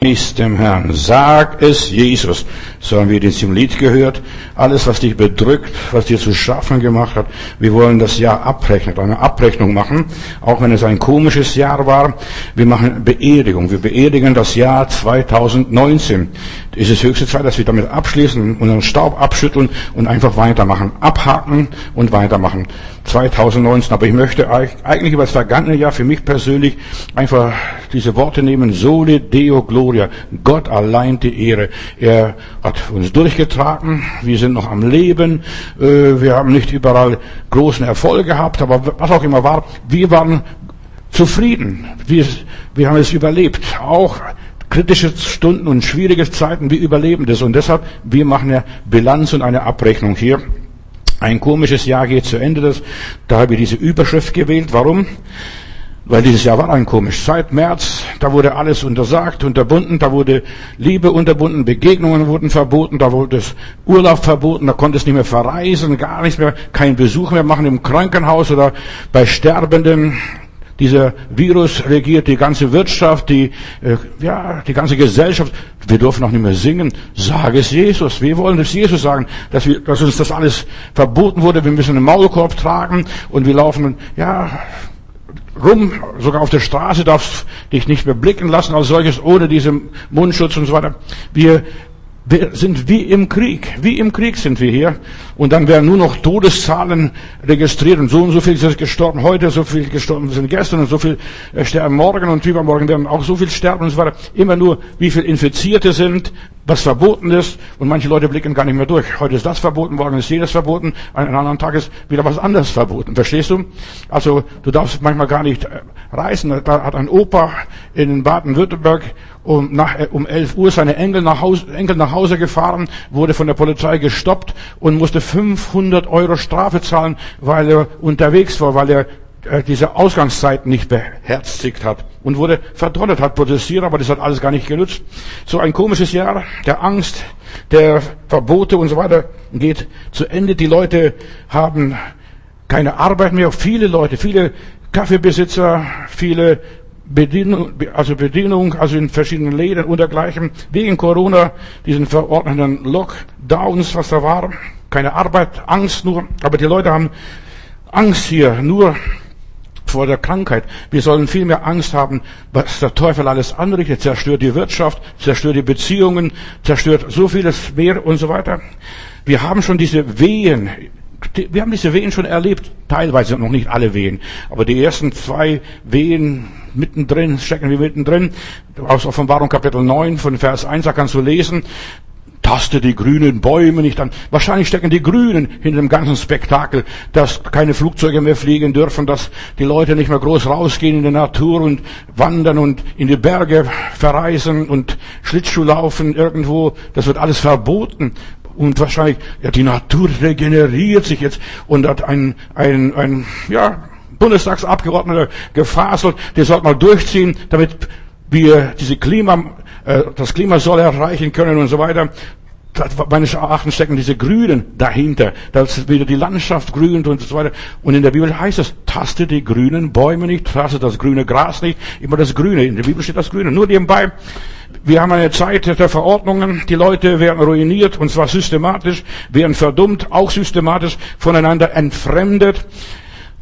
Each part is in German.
ist dem Herrn. Sag es Jesus. So haben wir das im Lied gehört. Alles, was dich bedrückt, was dir zu schaffen gemacht hat. Wir wollen das Jahr abrechnen, eine Abrechnung machen. Auch wenn es ein komisches Jahr war. Wir machen Beerdigung. Wir beerdigen das Jahr 2019. Es ist höchste Zeit, dass wir damit abschließen, unseren Staub abschütteln und einfach weitermachen. Abhaken und weitermachen. 2019. Aber ich möchte eigentlich über das vergangene Jahr für mich persönlich einfach diese Worte nehmen. Sole Deo Gloria. Gott allein die Ehre. Er hat uns durchgetragen. Wir sind noch am Leben. Äh, wir haben nicht überall großen Erfolg gehabt, aber was auch immer war, wir waren zufrieden. Wir, wir haben es überlebt. Auch kritische Stunden und schwierige Zeiten, wir überleben das. Und deshalb, wir machen ja Bilanz und eine Abrechnung hier. Ein komisches Jahr geht zu Ende. Das, da habe ich diese Überschrift gewählt. Warum? Weil dieses Jahr war ein komisch. Seit März, da wurde alles untersagt, unterbunden, da wurde Liebe unterbunden, Begegnungen wurden verboten, da wurde es Urlaub verboten, da konnte es nicht mehr verreisen, gar nichts mehr, keinen Besuch mehr machen im Krankenhaus oder bei Sterbenden. Dieser Virus regiert die ganze Wirtschaft, die, äh, ja, die ganze Gesellschaft. Wir dürfen auch nicht mehr singen. Sag es Jesus. Wir wollen es Jesus sagen, dass, wir, dass uns das alles verboten wurde. Wir müssen einen Maulkorb tragen und wir laufen, ja, rum, sogar auf der Straße darfst dich nicht mehr blicken lassen als solches, ohne diesen Mundschutz und so weiter. Wir wir sind wie im Krieg. Wie im Krieg sind wir hier. Und dann werden nur noch Todeszahlen registriert. Und so und so viel sind gestorben heute, so viel gestorben sind gestern und so viel äh, sterben morgen und übermorgen werden auch so viel sterben und so weiter. Immer nur, wie viel Infizierte sind, was verboten ist. Und manche Leute blicken gar nicht mehr durch. Heute ist das verboten, morgen ist jedes verboten. An einem anderen Tag ist wieder was anderes verboten. Verstehst du? Also, du darfst manchmal gar nicht äh, reisen. Da hat ein Opa in Baden-Württemberg um, nach, äh, um 11 Uhr seine Enkel nach, Haus, Enkel nach Hause gefahren, wurde von der Polizei gestoppt und musste 500 Euro Strafe zahlen, weil er unterwegs war, weil er äh, diese Ausgangszeit nicht beherzigt hat und wurde verdonnert, hat protestiert, aber das hat alles gar nicht genutzt. So ein komisches Jahr der Angst, der Verbote und so weiter geht zu Ende. Die Leute haben keine Arbeit mehr. Viele Leute, viele Kaffeebesitzer, viele Bedienung, also Bedienung, also in verschiedenen Läden und dergleichen, wegen Corona, diesen verordneten Lockdowns, was da war, keine Arbeit, Angst nur, aber die Leute haben Angst hier nur vor der Krankheit. Wir sollen viel mehr Angst haben, was der Teufel alles anrichtet, zerstört die Wirtschaft, zerstört die Beziehungen, zerstört so vieles mehr und so weiter. Wir haben schon diese Wehen wir haben diese Wehen schon erlebt, teilweise noch nicht alle Wehen, aber die ersten zwei Wehen mittendrin, stecken wir mittendrin, aus Offenbarung Kapitel 9 von Vers 1, da kannst du lesen, taste die grünen Bäume nicht an. Wahrscheinlich stecken die Grünen hinter dem ganzen Spektakel, dass keine Flugzeuge mehr fliegen dürfen, dass die Leute nicht mehr groß rausgehen in die Natur und wandern und in die Berge verreisen und Schlittschuh laufen irgendwo. Das wird alles verboten und wahrscheinlich, ja, die Natur regeneriert sich jetzt und hat ein, ein, ein, ja, Bundestagsabgeordneter gefaselt, der sollte mal durchziehen, damit wir diese Klima, äh, das Klima soll erreichen können und so weiter. Meines Erachtens stecken diese Grünen dahinter, dass wieder die Landschaft grünt und so weiter. Und in der Bibel heißt es, taste die grünen Bäume nicht, taste das grüne Gras nicht, immer das Grüne. In der Bibel steht das Grüne. Nur nebenbei, wir haben eine Zeit der Verordnungen. Die Leute werden ruiniert und zwar systematisch, werden verdummt, auch systematisch voneinander entfremdet.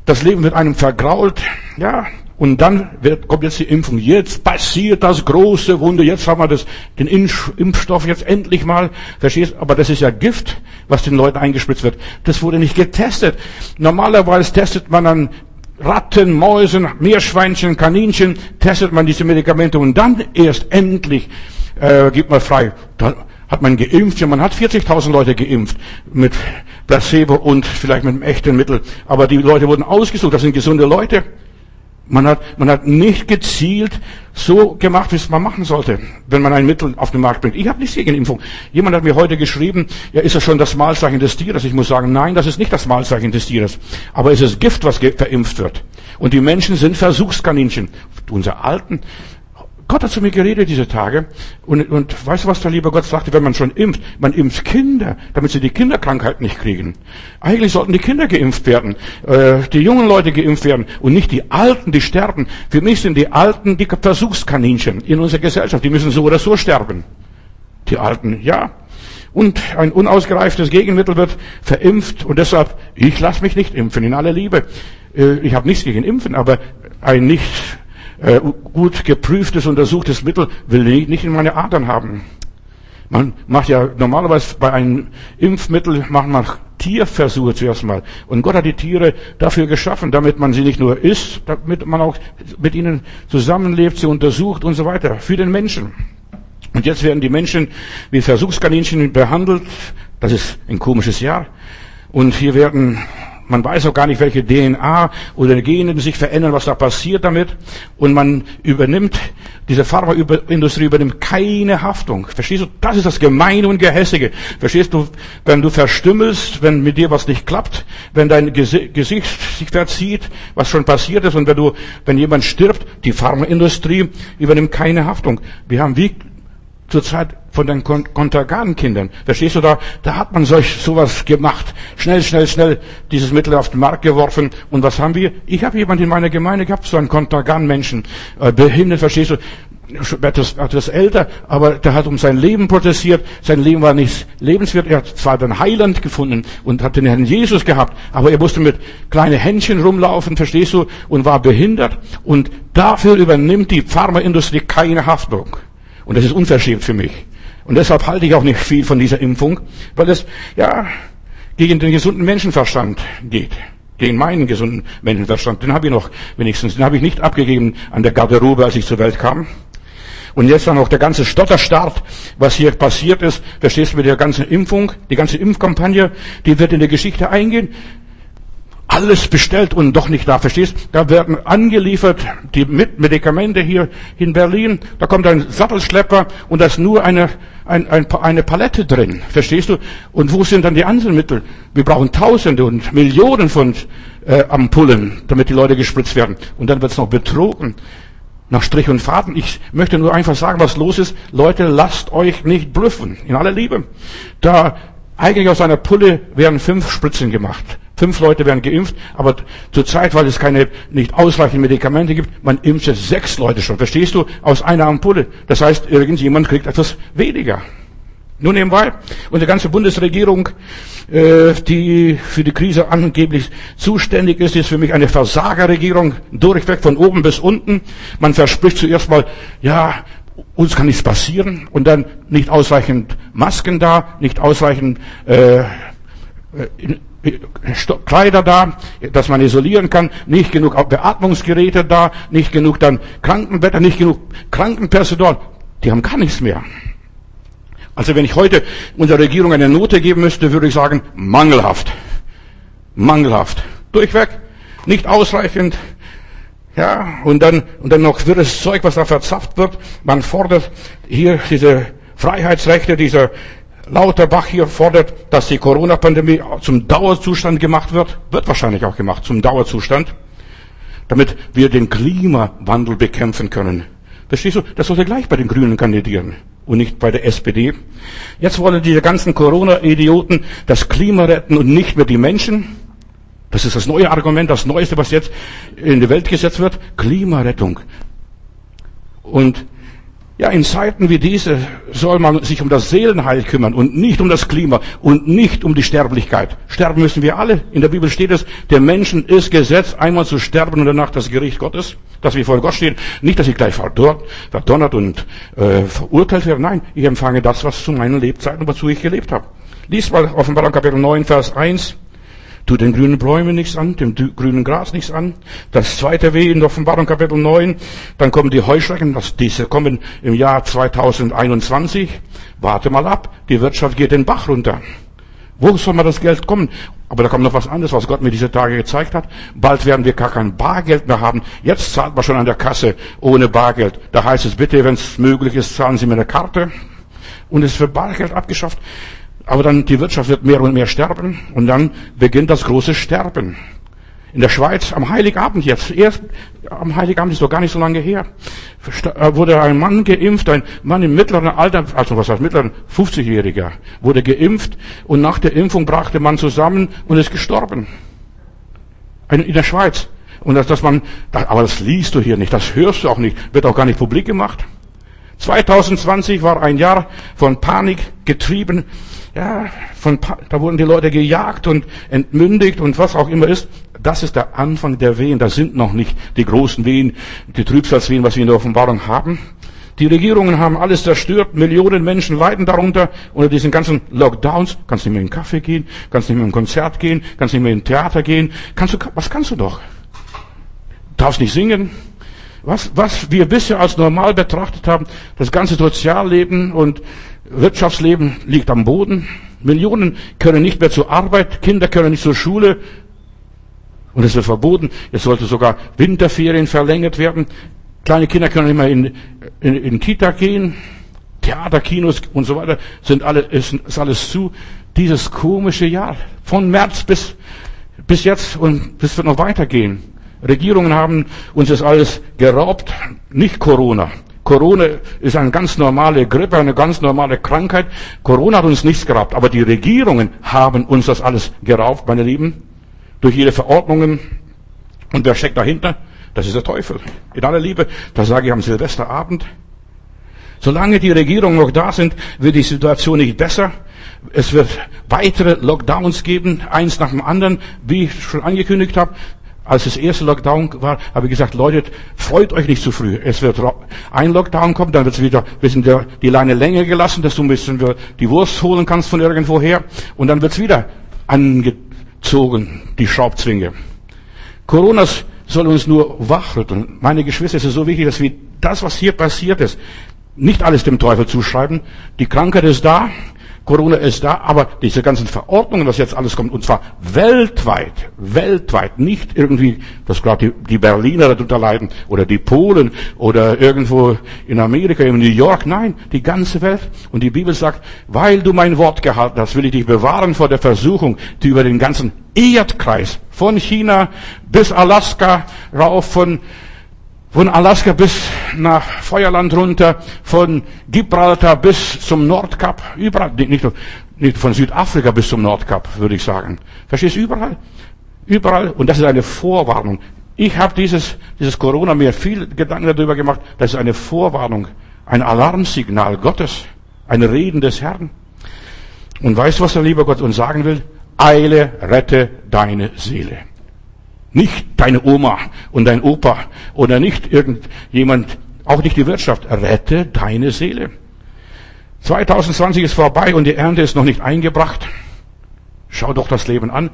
Das Leben wird einem vergrault. Ja, und dann wird, kommt jetzt die Impfung. Jetzt passiert das große Wunder. Jetzt haben wir das, den Impfstoff jetzt endlich mal. Verstehst? Aber das ist ja Gift, was den Leuten eingespritzt wird. Das wurde nicht getestet. Normalerweise testet man dann Ratten, Mäusen, Meerschweinchen, Kaninchen, testet man diese Medikamente und dann erst endlich äh, gibt man frei. Dann hat man geimpft, ja, man hat 40.000 Leute geimpft mit Placebo und vielleicht mit einem echten Mittel. Aber die Leute wurden ausgesucht, das sind gesunde Leute. Man hat, man hat nicht gezielt so gemacht, wie es man machen sollte, wenn man ein Mittel auf den Markt bringt. Ich habe nichts gegen Impfung. Jemand hat mir heute geschrieben, ja, ist das schon das Mahlzeichen des Tieres? Ich muss sagen, nein, das ist nicht das Mahlzeichen des Tieres. Aber es ist Gift, was verimpft wird. Und die Menschen sind Versuchskaninchen. Unsere Alten Gott hat zu mir geredet diese Tage. Und, und weißt du, was der liebe Gott sagte, wenn man schon impft? Man impft Kinder, damit sie die Kinderkrankheit nicht kriegen. Eigentlich sollten die Kinder geimpft werden, äh, die jungen Leute geimpft werden und nicht die Alten, die sterben. Für mich sind die Alten die Versuchskaninchen in unserer Gesellschaft. Die müssen so oder so sterben. Die Alten, ja. Und ein unausgereiftes Gegenmittel wird verimpft und deshalb, ich lasse mich nicht impfen, in aller Liebe. Äh, ich habe nichts gegen Impfen, aber ein nicht äh, gut geprüftes, untersuchtes Mittel will ich nicht in meine Adern haben. Man macht ja normalerweise bei einem Impfmittel macht man Tierversuche zuerst mal. Und Gott hat die Tiere dafür geschaffen, damit man sie nicht nur isst, damit man auch mit ihnen zusammenlebt, sie untersucht und so weiter. Für den Menschen. Und jetzt werden die Menschen wie Versuchskaninchen behandelt. Das ist ein komisches Jahr. Und hier werden man weiß auch gar nicht, welche DNA oder Gene sich verändern, was da passiert damit. Und man übernimmt, diese Pharmaindustrie übernimmt keine Haftung. Verstehst du? Das ist das Gemeine und Gehässige. Verstehst du? Wenn du verstümmelst, wenn mit dir was nicht klappt, wenn dein Gesicht sich verzieht, was schon passiert ist, und wenn du, wenn jemand stirbt, die Pharmaindustrie übernimmt keine Haftung. Wir haben wie zur Zeit von den Kontergan-Kindern. Verstehst du da? Da hat man solch sowas gemacht. Schnell, schnell, schnell dieses Mittel auf den Markt geworfen. Und was haben wir? Ich habe jemand in meiner Gemeinde gehabt, so einen Kontergan-Menschen, äh, behindert, verstehst du? Etwas, etwas älter, aber der hat um sein Leben protestiert. Sein Leben war nicht lebenswert. Er hat zwar den Heiland gefunden und hat den Herrn Jesus gehabt, aber er musste mit kleinen Händchen rumlaufen, verstehst du, und war behindert. Und dafür übernimmt die Pharmaindustrie keine Haftung. Und das ist unverschämt für mich. Und deshalb halte ich auch nicht viel von dieser Impfung, weil es, ja, gegen den gesunden Menschenverstand geht. Gegen meinen gesunden Menschenverstand. Den habe ich noch wenigstens. Den habe ich nicht abgegeben an der Garderobe, als ich zur Welt kam. Und jetzt dann noch der ganze Stotterstart, was hier passiert ist. Verstehst du mit der ganzen Impfung, die ganze Impfkampagne, die wird in der Geschichte eingehen alles bestellt und doch nicht da. Verstehst? Da werden angeliefert die Medikamente hier in Berlin. Da kommt ein Sattelschlepper und da ist nur eine, ein, ein, eine Palette drin. Verstehst du? Und wo sind dann die anderen Mittel? Wir brauchen Tausende und Millionen von äh, Ampullen, damit die Leute gespritzt werden. Und dann wird's noch betrogen. Nach Strich und Faden. Ich möchte nur einfach sagen, was los ist. Leute, lasst euch nicht blüffen. In aller Liebe. Da eigentlich aus einer Pulle werden fünf Spritzen gemacht. Fünf Leute werden geimpft, aber zurzeit, weil es keine, nicht ausreichend Medikamente gibt, man impft jetzt sechs Leute schon. Verstehst du? Aus einer Ampulle. Das heißt, irgendjemand kriegt etwas weniger. Nur nebenbei, unsere ganze Bundesregierung, äh, die für die Krise angeblich zuständig ist, ist für mich eine Versagerregierung, durchweg von oben bis unten. Man verspricht zuerst mal, ja, uns kann nichts passieren und dann nicht ausreichend Masken da, nicht ausreichend äh, in, Kleider da, dass man isolieren kann, nicht genug Beatmungsgeräte da, nicht genug dann Krankenbetter, nicht genug Krankenpersonal. Die haben gar nichts mehr. Also wenn ich heute unserer Regierung eine Note geben müsste, würde ich sagen, mangelhaft. Mangelhaft. Durchweg. Nicht ausreichend. Ja, und dann, und dann noch wirres Zeug, was da verzapft wird. Man fordert hier diese Freiheitsrechte dieser Lauterbach hier fordert, dass die Corona-Pandemie zum Dauerzustand gemacht wird, wird wahrscheinlich auch gemacht, zum Dauerzustand, damit wir den Klimawandel bekämpfen können. Verstehst du? Das sollte gleich bei den Grünen kandidieren und nicht bei der SPD. Jetzt wollen diese ganzen Corona-Idioten das Klima retten und nicht mehr die Menschen. Das ist das neue Argument, das Neueste, was jetzt in die Welt gesetzt wird. Klimarettung. Und ja, in Zeiten wie diese soll man sich um das Seelenheil kümmern und nicht um das Klima und nicht um die Sterblichkeit. Sterben müssen wir alle. In der Bibel steht es, der Menschen ist gesetzt, einmal zu sterben und danach das Gericht Gottes, dass wir vor Gott stehen. Nicht, dass ich gleich verdonnert und äh, verurteilt werde. Nein, ich empfange das, was zu meinen Lebzeiten, wozu ich gelebt habe. Lies mal Offenbarung Kapitel 9, Vers 1. Tut den grünen Bäumen nichts an, dem grünen Gras nichts an. Das zweite W in der Offenbarung Kapitel 9. Dann kommen die Heuschrecken, das, diese kommen im Jahr 2021. Warte mal ab, die Wirtschaft geht den Bach runter. Wo soll mal das Geld kommen? Aber da kommt noch was anderes, was Gott mir diese Tage gezeigt hat. Bald werden wir gar kein Bargeld mehr haben. Jetzt zahlt man schon an der Kasse ohne Bargeld. Da heißt es bitte, wenn es möglich ist, zahlen Sie mir eine Karte. Und es wird Bargeld abgeschafft. Aber dann die Wirtschaft wird mehr und mehr sterben und dann beginnt das große Sterben. In der Schweiz am Heiligabend jetzt, erst am Heiligabend ist doch gar nicht so lange her, äh, wurde ein Mann geimpft, ein Mann im mittleren Alter, also was heißt mittleren, 50-Jähriger, wurde geimpft und nach der Impfung brach der Mann zusammen und ist gestorben. In der Schweiz. Und dass, dass man, aber das liest du hier nicht, das hörst du auch nicht, wird auch gar nicht publik gemacht. 2020 war ein Jahr von Panik getrieben. Ja, von, da wurden die Leute gejagt und entmündigt und was auch immer ist. Das ist der Anfang der Wehen. Das sind noch nicht die großen Wehen, die Trübsalswehen, was wir in der Offenbarung haben. Die Regierungen haben alles zerstört, Millionen Menschen leiden darunter unter diesen ganzen Lockdowns. Kannst nicht mehr in den Kaffee gehen, kannst nicht mehr in ein Konzert gehen, kannst nicht mehr in ein Theater gehen. Kannst du, was kannst du doch? Darfst nicht singen. Was, was wir bisher als normal betrachtet haben, das ganze Sozialleben und Wirtschaftsleben liegt am Boden. Millionen können nicht mehr zur Arbeit, Kinder können nicht zur Schule. Und es wird verboten. Es sollte sogar Winterferien verlängert werden. Kleine Kinder können nicht mehr in, in, in Kita gehen. Theater, Kinos und so weiter sind alle, ist, ist alles zu. Dieses komische Jahr. Von März bis, bis jetzt und es wird noch weitergehen. Regierungen haben uns das alles geraubt. Nicht Corona. Corona ist eine ganz normale Grippe, eine ganz normale Krankheit. Corona hat uns nichts geraubt. Aber die Regierungen haben uns das alles geraubt, meine Lieben. Durch ihre Verordnungen. Und wer steckt dahinter? Das ist der Teufel. In aller Liebe, das sage ich am Silvesterabend. Solange die Regierungen noch da sind, wird die Situation nicht besser. Es wird weitere Lockdowns geben, eins nach dem anderen, wie ich schon angekündigt habe. Als das erste Lockdown war, habe ich gesagt, Leute, freut euch nicht zu früh. Es wird ein Lockdown kommen, dann wird es wieder bisschen die Leine länger gelassen, dass du ein bisschen die Wurst holen kannst von irgendwoher. Und dann wird es wieder angezogen, die Schraubzwinge. Coronas soll uns nur wachrütteln. Meine Geschwister, es ist so wichtig, dass wir das, was hier passiert ist, nicht alles dem Teufel zuschreiben. Die Krankheit ist da, Corona ist da, aber diese ganzen Verordnungen, was jetzt alles kommt, und zwar weltweit, weltweit, nicht irgendwie, dass gerade die, die Berliner darunter leiden, oder die Polen, oder irgendwo in Amerika, in New York, nein, die ganze Welt. Und die Bibel sagt, weil du mein Wort gehalten hast, will ich dich bewahren vor der Versuchung, die über den ganzen Erdkreis, von China bis Alaska, rauf von von Alaska bis nach Feuerland runter, von Gibraltar bis zum Nordkap, überall, nicht, nicht von Südafrika bis zum Nordkap, würde ich sagen. Verstehst du, überall? Überall. Und das ist eine Vorwarnung. Ich habe dieses, dieses Corona mir viel Gedanken darüber gemacht. Das ist eine Vorwarnung, ein Alarmsignal Gottes, ein Reden des Herrn. Und weißt du, was der liebe Gott uns sagen will? Eile, rette deine Seele. Nicht deine Oma und dein Opa oder nicht irgendjemand, auch nicht die Wirtschaft. Rette deine Seele. 2020 ist vorbei und die Ernte ist noch nicht eingebracht. Schau doch das Leben an.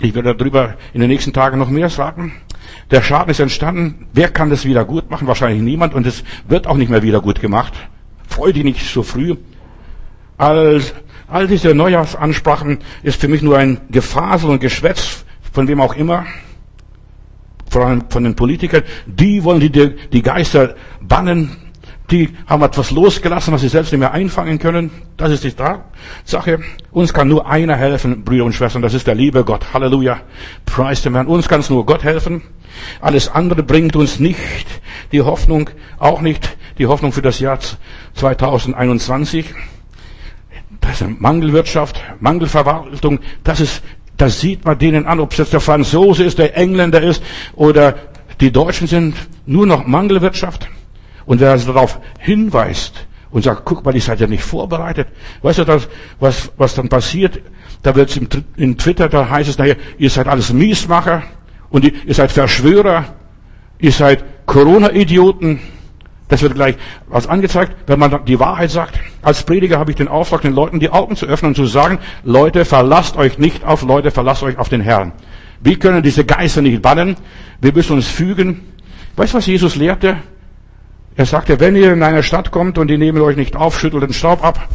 Ich werde darüber in den nächsten Tagen noch mehr sagen. Der Schaden ist entstanden. Wer kann das wieder gut machen? Wahrscheinlich niemand. Und es wird auch nicht mehr wieder gut gemacht. Freu dich nicht so früh. All, all diese Neujahrsansprachen ist für mich nur ein Gefasel und Geschwätz von wem auch immer, vor allem von den Politikern, die wollen die, die Geister bannen, die haben etwas losgelassen, was sie selbst nicht mehr einfangen können. Das ist die Sache. Uns kann nur einer helfen, Brüder und Schwestern, das ist der liebe Gott. Halleluja. Preis dem Herrn. Uns kann es nur Gott helfen. Alles andere bringt uns nicht die Hoffnung, auch nicht die Hoffnung für das Jahr 2021. Das ist Mangelwirtschaft, Mangelverwaltung, das ist das sieht man denen an, ob es jetzt der Franzose ist, der Engländer ist oder die Deutschen sind, nur noch Mangelwirtschaft. Und wer also darauf hinweist und sagt, guck mal, ihr seid ja nicht vorbereitet. Weißt du, das, was, was dann passiert? Da wird es in Twitter, da heißt es nachher, ihr seid alles Miesmacher und ihr seid Verschwörer, ihr seid Corona-Idioten. Das wird gleich was angezeigt, wenn man die Wahrheit sagt. Als Prediger habe ich den Auftrag, den Leuten die Augen zu öffnen und zu sagen, Leute, verlasst euch nicht auf Leute, verlasst euch auf den Herrn. Wir können diese Geister nicht bannen. Wir müssen uns fügen. Weißt du, was Jesus lehrte? Er sagte, wenn ihr in eine Stadt kommt und die nehmen euch nicht auf, schüttelt den Staub ab.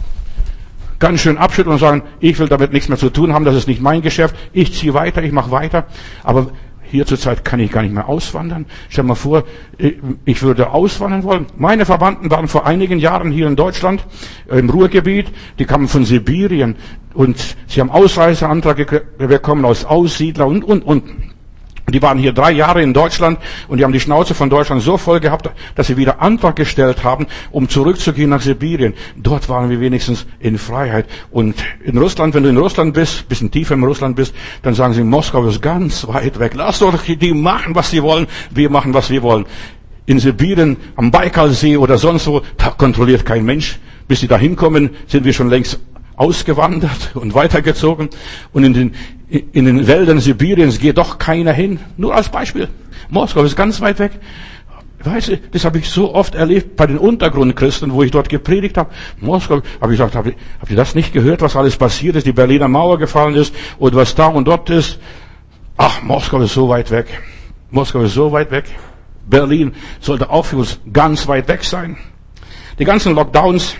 Ganz schön abschütteln und sagen, ich will damit nichts mehr zu tun haben, das ist nicht mein Geschäft. Ich ziehe weiter, ich mache weiter. Aber hier zurzeit kann ich gar nicht mehr auswandern. Stell mal vor, ich würde auswandern wollen. Meine Verwandten waren vor einigen Jahren hier in Deutschland, im Ruhrgebiet. Die kamen von Sibirien und sie haben Ausreiseantrag bekommen aus Aussiedler und, und, und. Die waren hier drei Jahre in Deutschland und die haben die Schnauze von Deutschland so voll gehabt, dass sie wieder Antrag gestellt haben, um zurückzugehen nach Sibirien. Dort waren wir wenigstens in Freiheit. Und in Russland, wenn du in Russland bist, bisschen tiefer in Russland bist, dann sagen sie, Moskau ist ganz weit weg. Lass doch die machen, was sie wollen. Wir machen, was wir wollen. In Sibirien, am Baikalsee oder sonst wo, da kontrolliert kein Mensch. Bis sie da hinkommen, sind wir schon längst ausgewandert und weitergezogen. Und in den, in den Wäldern Sibiriens geht doch keiner hin. Nur als Beispiel. Moskau ist ganz weit weg. Weißt du, das habe ich so oft erlebt bei den Untergrundchristen, wo ich dort gepredigt habe. Moskau, habe ich gesagt, habt ihr, habt ihr das nicht gehört, was alles passiert ist, die Berliner Mauer gefallen ist und was da und dort ist? Ach, Moskau ist so weit weg. Moskau ist so weit weg. Berlin sollte auch für uns ganz weit weg sein. Die ganzen Lockdowns,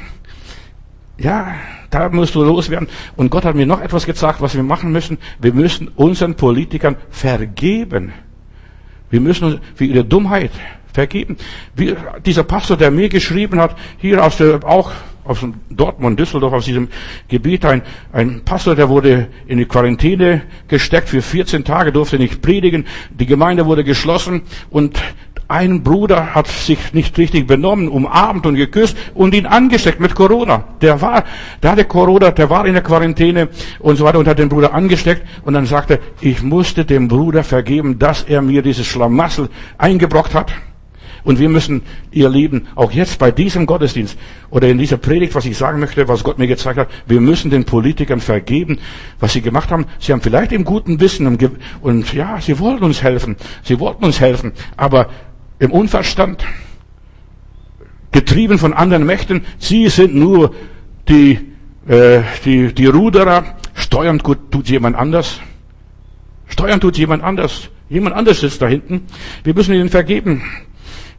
ja, da musst du loswerden. Und Gott hat mir noch etwas gesagt, was wir machen müssen. Wir müssen unseren Politikern vergeben. Wir müssen für ihre Dummheit vergeben. Wie dieser Pastor, der mir geschrieben hat, hier aus der, auch aus Dortmund, Düsseldorf, aus diesem Gebiet, ein, ein Pastor, der wurde in die Quarantäne gesteckt für 14 Tage, durfte nicht predigen. Die Gemeinde wurde geschlossen und ein Bruder hat sich nicht richtig benommen, umarmt und geküsst und ihn angesteckt mit Corona. Der war, der hatte Corona, der war in der Quarantäne und so weiter und hat den Bruder angesteckt und dann sagte, ich musste dem Bruder vergeben, dass er mir dieses Schlamassel eingebrockt hat. Und wir müssen, ihr Lieben, auch jetzt bei diesem Gottesdienst oder in dieser Predigt, was ich sagen möchte, was Gott mir gezeigt hat, wir müssen den Politikern vergeben, was sie gemacht haben. Sie haben vielleicht im guten Wissen und ja, sie wollten uns helfen. Sie wollten uns helfen. Aber im Unverstand, getrieben von anderen Mächten. Sie sind nur die, äh, die, die Ruderer. Steuern tut jemand anders. Steuern tut jemand anders. Jemand anders sitzt da hinten. Wir müssen ihnen vergeben.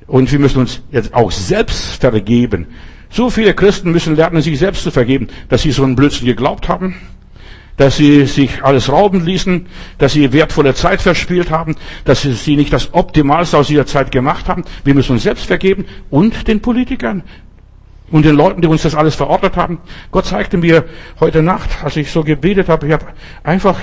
Und wir müssen uns jetzt auch selbst vergeben. So viele Christen müssen lernen, sich selbst zu vergeben, dass sie so einen Blödsinn geglaubt haben dass sie sich alles rauben ließen, dass sie wertvolle Zeit verspielt haben, dass sie nicht das Optimalste aus ihrer Zeit gemacht haben. Wir müssen uns selbst vergeben und den Politikern und den Leuten, die uns das alles verordnet haben. Gott zeigte mir heute Nacht, als ich so gebetet habe, ich habe einfach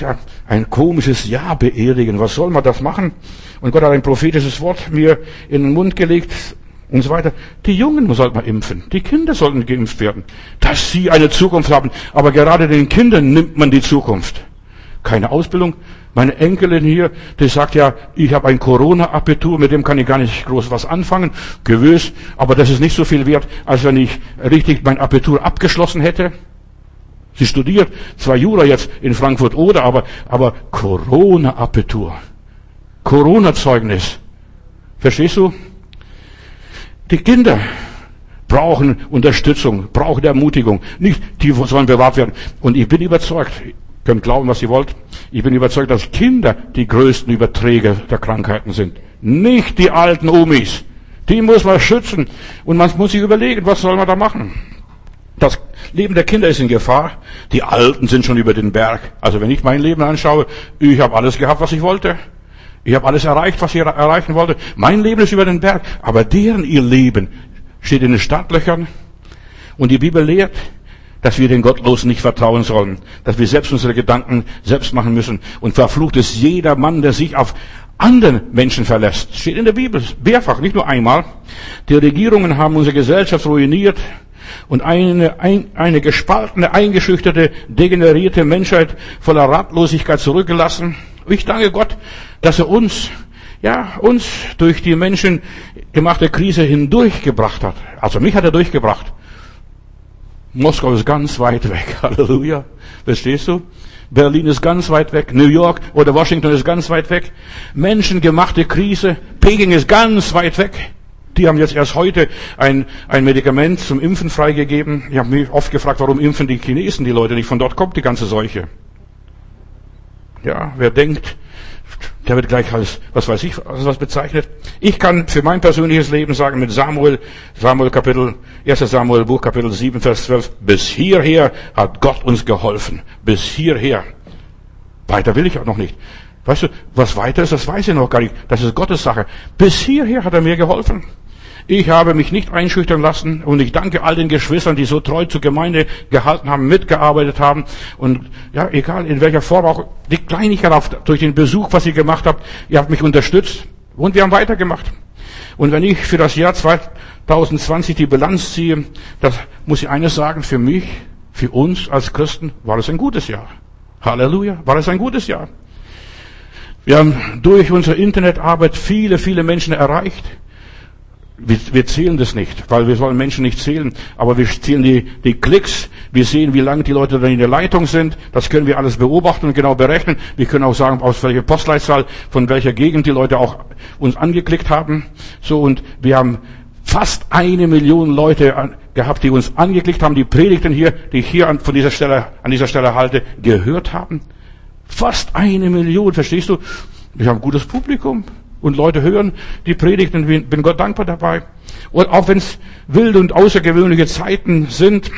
ja, ein komisches Ja beerdigen. Was soll man das machen? Und Gott hat ein prophetisches Wort mir in den Mund gelegt und so weiter. Die Jungen sollten man impfen. Die Kinder sollten geimpft werden. Dass sie eine Zukunft haben. Aber gerade den Kindern nimmt man die Zukunft. Keine Ausbildung. Meine Enkelin hier, die sagt ja, ich habe ein Corona-Abitur, mit dem kann ich gar nicht groß was anfangen. Gewiss, aber das ist nicht so viel wert, als wenn ich richtig mein Abitur abgeschlossen hätte. Sie studiert zwar Jura jetzt in Frankfurt oder, aber, aber Corona-Abitur. Corona-Zeugnis. Verstehst du? Die Kinder brauchen Unterstützung, brauchen Ermutigung. Nicht, die sollen bewahrt werden. Und ich bin überzeugt, ihr könnt glauben, was ihr wollt, ich bin überzeugt, dass Kinder die größten Überträger der Krankheiten sind. Nicht die alten Omis. Die muss man schützen. Und man muss sich überlegen, was soll man da machen? Das Leben der Kinder ist in Gefahr. Die Alten sind schon über den Berg. Also wenn ich mein Leben anschaue, ich habe alles gehabt, was ich wollte. Ich habe alles erreicht, was ich erreichen wollte. Mein Leben ist über den Berg. Aber deren ihr Leben steht in den Startlöchern. Und die Bibel lehrt, dass wir den Gottlosen nicht vertrauen sollen. Dass wir selbst unsere Gedanken selbst machen müssen. Und verflucht ist jeder Mann, der sich auf anderen Menschen verlässt. Steht in der Bibel. Mehrfach, nicht nur einmal. Die Regierungen haben unsere Gesellschaft ruiniert und eine, ein, eine gespaltene, eingeschüchterte, degenerierte Menschheit voller Ratlosigkeit zurückgelassen. Ich danke Gott, dass er uns, ja, uns durch die menschengemachte Krise hindurchgebracht hat. Also mich hat er durchgebracht. Moskau ist ganz weit weg. Halleluja. Verstehst du? Berlin ist ganz weit weg. New York oder Washington ist ganz weit weg. Menschengemachte Krise. Peking ist ganz weit weg. Die haben jetzt erst heute ein, ein Medikament zum Impfen freigegeben. Ich habe mich oft gefragt, warum impfen die Chinesen die Leute nicht? Von dort kommt die ganze Seuche. Ja, wer denkt, der wird gleich als, was weiß ich, als was bezeichnet. Ich kann für mein persönliches Leben sagen, mit Samuel, Samuel Kapitel, 1. Samuel Buch Kapitel 7, Vers 12, bis hierher hat Gott uns geholfen. Bis hierher. Weiter will ich auch noch nicht. Weißt du, was weiter ist, das weiß ich noch gar nicht. Das ist Gottes Sache. Bis hierher hat er mir geholfen. Ich habe mich nicht einschüchtern lassen und ich danke all den Geschwistern, die so treu zur Gemeinde gehalten haben, mitgearbeitet haben und ja, egal in welcher Form auch die Kleinigkeit auf, durch den Besuch, was ihr gemacht habt, ihr habt mich unterstützt und wir haben weitergemacht. Und wenn ich für das Jahr 2020 die Bilanz ziehe, das muss ich eines sagen, für mich, für uns als Christen war es ein gutes Jahr. Halleluja, war es ein gutes Jahr. Wir haben durch unsere Internetarbeit viele, viele Menschen erreicht. Wir, wir zählen das nicht, weil wir sollen Menschen nicht zählen, aber wir zählen die, die Klicks, wir sehen, wie lange die Leute dann in der Leitung sind, das können wir alles beobachten und genau berechnen. Wir können auch sagen, aus welcher Postleitzahl, von welcher Gegend die Leute auch uns angeklickt haben. So, und wir haben fast eine Million Leute gehabt, die uns angeklickt haben, die Predigten hier, die ich hier an, von dieser Stelle, an dieser Stelle halte, gehört haben. Fast eine Million, verstehst du? Wir haben ein gutes Publikum und Leute hören die Predigten, bin Gott dankbar dabei. Und auch wenn es wilde und außergewöhnliche Zeiten sind,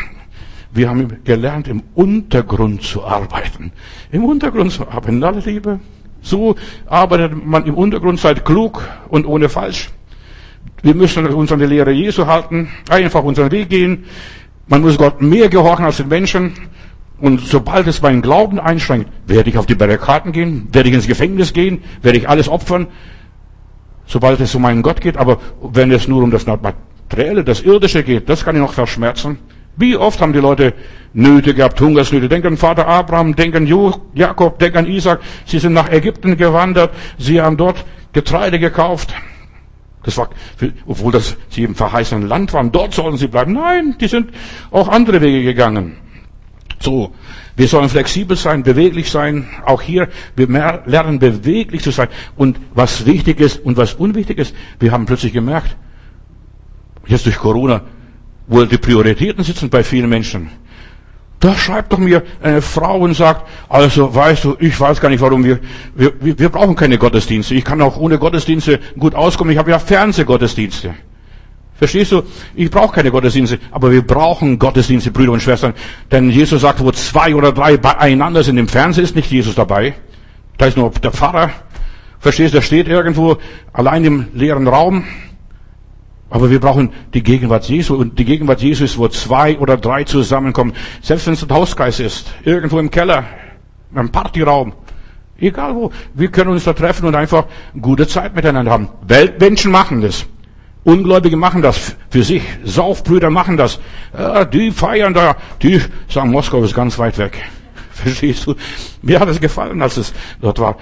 wir haben gelernt, im Untergrund zu arbeiten. Im Untergrund zu arbeiten, alle Liebe. So arbeitet man im Untergrund, seid klug und ohne falsch. Wir müssen uns an die Lehre Jesu halten, einfach unseren Weg gehen. Man muss Gott mehr gehorchen als den Menschen. Und sobald es meinen Glauben einschränkt, werde ich auf die Barrikaden gehen, werde ich ins Gefängnis gehen, werde ich alles opfern, sobald es um meinen Gott geht. Aber wenn es nur um das Materielle, das Irdische geht, das kann ich noch verschmerzen. Wie oft haben die Leute Nöte gehabt, Hungersnöte. Denk an Vater Abraham, denk an Jakob, denk an Isaac. Sie sind nach Ägypten gewandert. Sie haben dort Getreide gekauft. Das war, obwohl das sie im verheißenen Land waren. Dort sollen sie bleiben. Nein, die sind auch andere Wege gegangen. So, wir sollen flexibel sein, beweglich sein. Auch hier, wir lernen beweglich zu sein. Und was wichtig ist und was unwichtig ist, wir haben plötzlich gemerkt, jetzt durch Corona, wo die Prioritäten sitzen bei vielen Menschen. Da schreibt doch mir eine Frau und sagt, also weißt du, ich weiß gar nicht, warum wir, wir, wir brauchen keine Gottesdienste. Ich kann auch ohne Gottesdienste gut auskommen. Ich habe ja Fernsehgottesdienste. Verstehst du? Ich brauche keine Gottesdienste, aber wir brauchen Gottesdienste, Brüder und Schwestern. Denn Jesus sagt, wo zwei oder drei beieinander sind, im Fernsehen ist nicht Jesus dabei. Da ist nur der Pfarrer. Verstehst du? Der steht irgendwo allein im leeren Raum. Aber wir brauchen die Gegenwart Jesu. Und die Gegenwart Jesu ist, wo zwei oder drei zusammenkommen. Selbst wenn es ein Hausgeist ist. Irgendwo im Keller. Im Partyraum. Egal wo. Wir können uns da treffen und einfach gute Zeit miteinander haben. Weltmenschen machen das. Ungläubige machen das für sich. Saufbrüder machen das. Ja, die feiern da. Die sagen, Moskau ist ganz weit weg. Verstehst du? Mir hat es gefallen, als es dort war.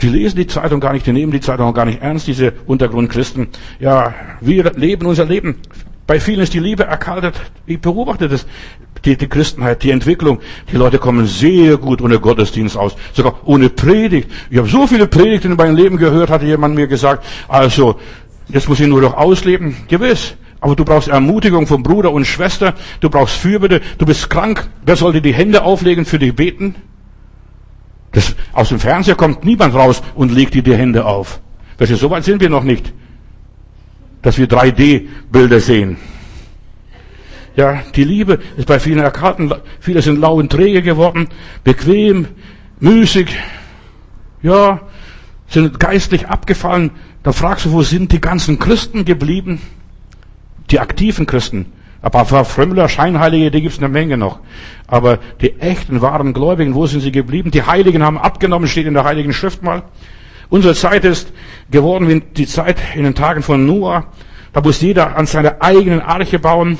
Die lesen die Zeitung gar nicht, die nehmen die Zeitung gar nicht ernst, diese Untergrundchristen. Ja, wir leben unser Leben. Bei vielen ist die Liebe erkaltet. Ich beobachte das, die, die Christenheit, die Entwicklung. Die Leute kommen sehr gut ohne Gottesdienst aus, sogar ohne Predigt. Ich habe so viele Predigten in meinem Leben gehört, hatte jemand mir gesagt. Also, Jetzt muss ich nur noch ausleben. Gewiss. Aber du brauchst Ermutigung von Bruder und Schwester. Du brauchst Fürbitte. Du bist krank. Wer soll dir die Hände auflegen für dich beten? Das, aus dem Fernseher kommt niemand raus und legt dir die Hände auf. Welche, so weit sind wir noch nicht. Dass wir 3D-Bilder sehen. Ja, die Liebe ist bei vielen erkannt. Viele sind lau und träge geworden, bequem, müßig. Ja, sind geistlich abgefallen. Da fragst du, wo sind die ganzen Christen geblieben? Die aktiven Christen. Aber Frömmler, Scheinheilige, die gibt's eine Menge noch. Aber die echten, wahren Gläubigen, wo sind sie geblieben? Die Heiligen haben abgenommen, steht in der Heiligen Schrift mal. Unsere Zeit ist geworden wie die Zeit in den Tagen von Noah. Da muss jeder an seiner eigenen Arche bauen.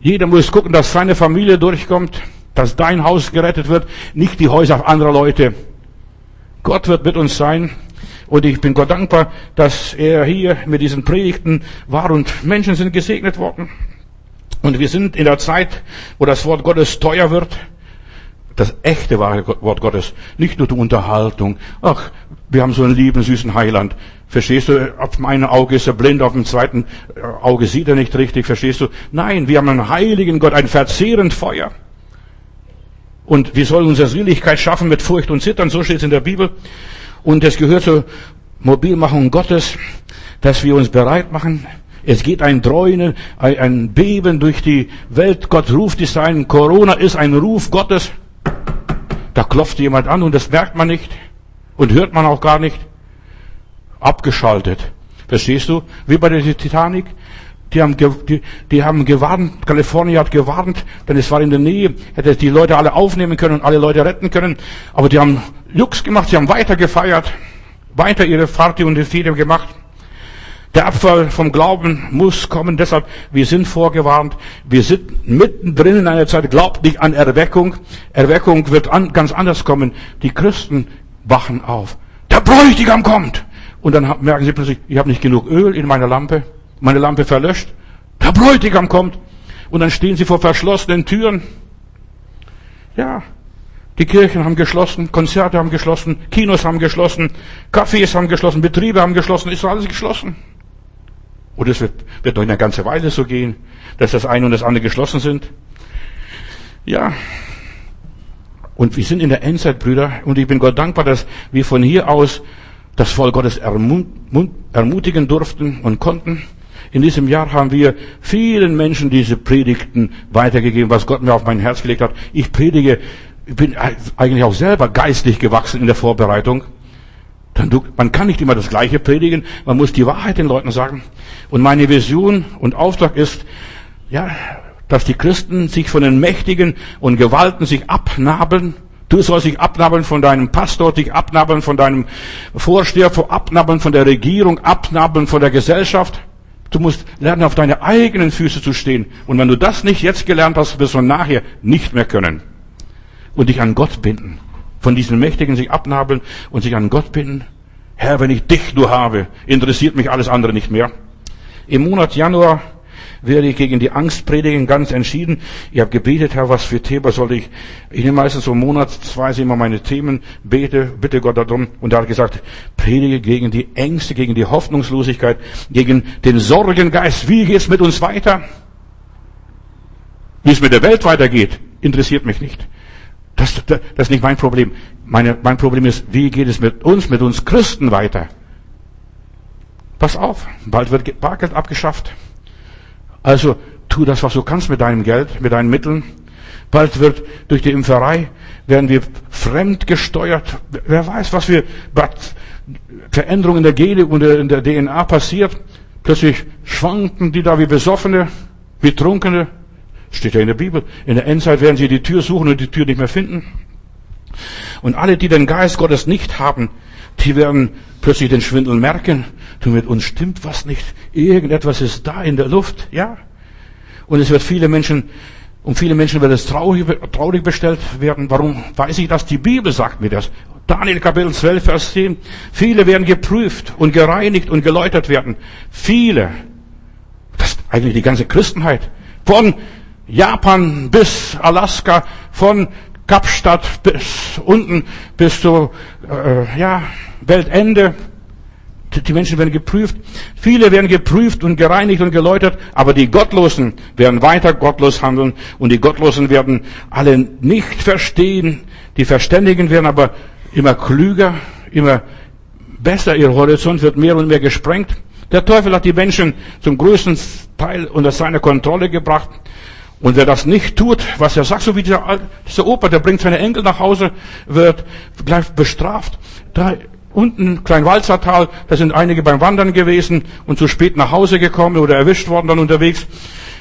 Jeder muss gucken, dass seine Familie durchkommt, dass dein Haus gerettet wird, nicht die Häuser anderer Leute. Gott wird mit uns sein. Und ich bin Gott dankbar, dass er hier mit diesen Predigten war und Menschen sind gesegnet worden. Und wir sind in der Zeit, wo das Wort Gottes teuer wird. Das echte wahre Wort Gottes. Nicht nur die Unterhaltung. Ach, wir haben so einen lieben, süßen Heiland. Verstehst du? Auf meinem Auge ist er blind, auf dem zweiten äh, Auge sieht er nicht richtig. Verstehst du? Nein, wir haben einen heiligen Gott, ein verzehrend Feuer. Und wir sollen unsere Seligkeit schaffen mit Furcht und Zittern. So steht es in der Bibel. Und es gehört zur Mobilmachung Gottes, dass wir uns bereit machen. Es geht ein Dreunen, ein Beben durch die Welt. Gott ruft es ein. Corona ist ein Ruf Gottes. Da klopft jemand an und das merkt man nicht und hört man auch gar nicht. Abgeschaltet. Verstehst du? Wie bei der Titanic. die haben, die, die haben gewarnt, Kalifornien hat gewarnt, denn es war in der Nähe, hätte die Leute alle aufnehmen können und alle Leute retten können. Aber die haben Jux gemacht, sie haben weiter gefeiert, weiter ihre Party und die Fehde gemacht. Der Abfall vom Glauben muss kommen, deshalb, wir sind vorgewarnt, wir sind mittendrin in einer Zeit, glaubt nicht an Erweckung. Erweckung wird an, ganz anders kommen. Die Christen wachen auf. Der Bräutigam kommt! Und dann merken sie plötzlich, ich habe nicht genug Öl in meiner Lampe, meine Lampe verlöscht. Der Bräutigam kommt! Und dann stehen sie vor verschlossenen Türen. Ja, die Kirchen haben geschlossen, Konzerte haben geschlossen, Kinos haben geschlossen, Cafés haben geschlossen, Betriebe haben geschlossen, ist alles geschlossen. Und es wird, wird noch eine ganze Weile so gehen, dass das eine und das andere geschlossen sind. Ja. Und wir sind in der Endzeit, Brüder, und ich bin Gott dankbar, dass wir von hier aus das Volk Gottes ermutigen durften und konnten. In diesem Jahr haben wir vielen Menschen diese Predigten weitergegeben, was Gott mir auf mein Herz gelegt hat. Ich predige, ich bin eigentlich auch selber geistlich gewachsen in der Vorbereitung. Dann du, man kann nicht immer das Gleiche predigen, man muss die Wahrheit den Leuten sagen. Und meine Vision und Auftrag ist, ja, dass die Christen sich von den Mächtigen und Gewalten sich abnabeln. Du sollst dich abnabeln von deinem Pastor, dich abnabeln von deinem Vorsteher, abnabeln von der Regierung, abnabeln von der Gesellschaft. Du musst lernen, auf deine eigenen Füße zu stehen. Und wenn du das nicht jetzt gelernt hast, wirst du nachher nicht mehr können. Und dich an Gott binden von diesen Mächtigen sich abnabeln und sich an Gott binden. Herr, wenn ich dich nur habe, interessiert mich alles andere nicht mehr. Im Monat Januar werde ich gegen die Angst predigen, ganz entschieden. Ich habe gebetet, Herr, was für Thema soll ich? Ich nehme meistens so monatsweise immer meine Themen, bete, bitte Gott darum. Und er hat gesagt, predige gegen die Ängste, gegen die Hoffnungslosigkeit, gegen den Sorgengeist. Wie geht's mit uns weiter? Wie es mit der Welt weitergeht, interessiert mich nicht. Das, das, das ist nicht mein Problem. Meine, mein Problem ist, wie geht es mit uns, mit uns Christen weiter? Pass auf, bald wird Bargeld abgeschafft. Also tu das, was du kannst mit deinem Geld, mit deinen Mitteln. Bald wird durch die Impferei werden wir fremd gesteuert. Wer weiß, was wir Veränderungen in der Gene und in der DNA passiert. Plötzlich schwanken die da wie Besoffene, wie Trunkene. Steht ja in der Bibel. In der Endzeit werden sie die Tür suchen und die Tür nicht mehr finden. Und alle, die den Geist Gottes nicht haben, die werden plötzlich den Schwindel merken. Du, mit uns stimmt was nicht. Irgendetwas ist da in der Luft, ja. Und es wird viele Menschen, um viele Menschen wird es traurig, traurig bestellt werden. Warum weiß ich das? Die Bibel sagt mir das. Daniel Kapitel 12, Vers 10. Viele werden geprüft und gereinigt und geläutert werden. Viele. Das ist eigentlich die ganze Christenheit. Von Japan bis Alaska, von Kapstadt bis unten bis zu äh, ja, Weltende. Die Menschen werden geprüft. Viele werden geprüft und gereinigt und geläutert, aber die Gottlosen werden weiter gottlos handeln und die Gottlosen werden alle nicht verstehen. Die Verständigen werden aber immer klüger, immer besser. Ihr Horizont wird mehr und mehr gesprengt. Der Teufel hat die Menschen zum größten Teil unter seine Kontrolle gebracht. Und wer das nicht tut, was er sagt, so wie dieser, dieser Opa, der bringt seine Enkel nach Hause, wird gleich bestraft. Da unten, Kleinwalzertal, da sind einige beim Wandern gewesen und zu spät nach Hause gekommen oder erwischt worden dann unterwegs.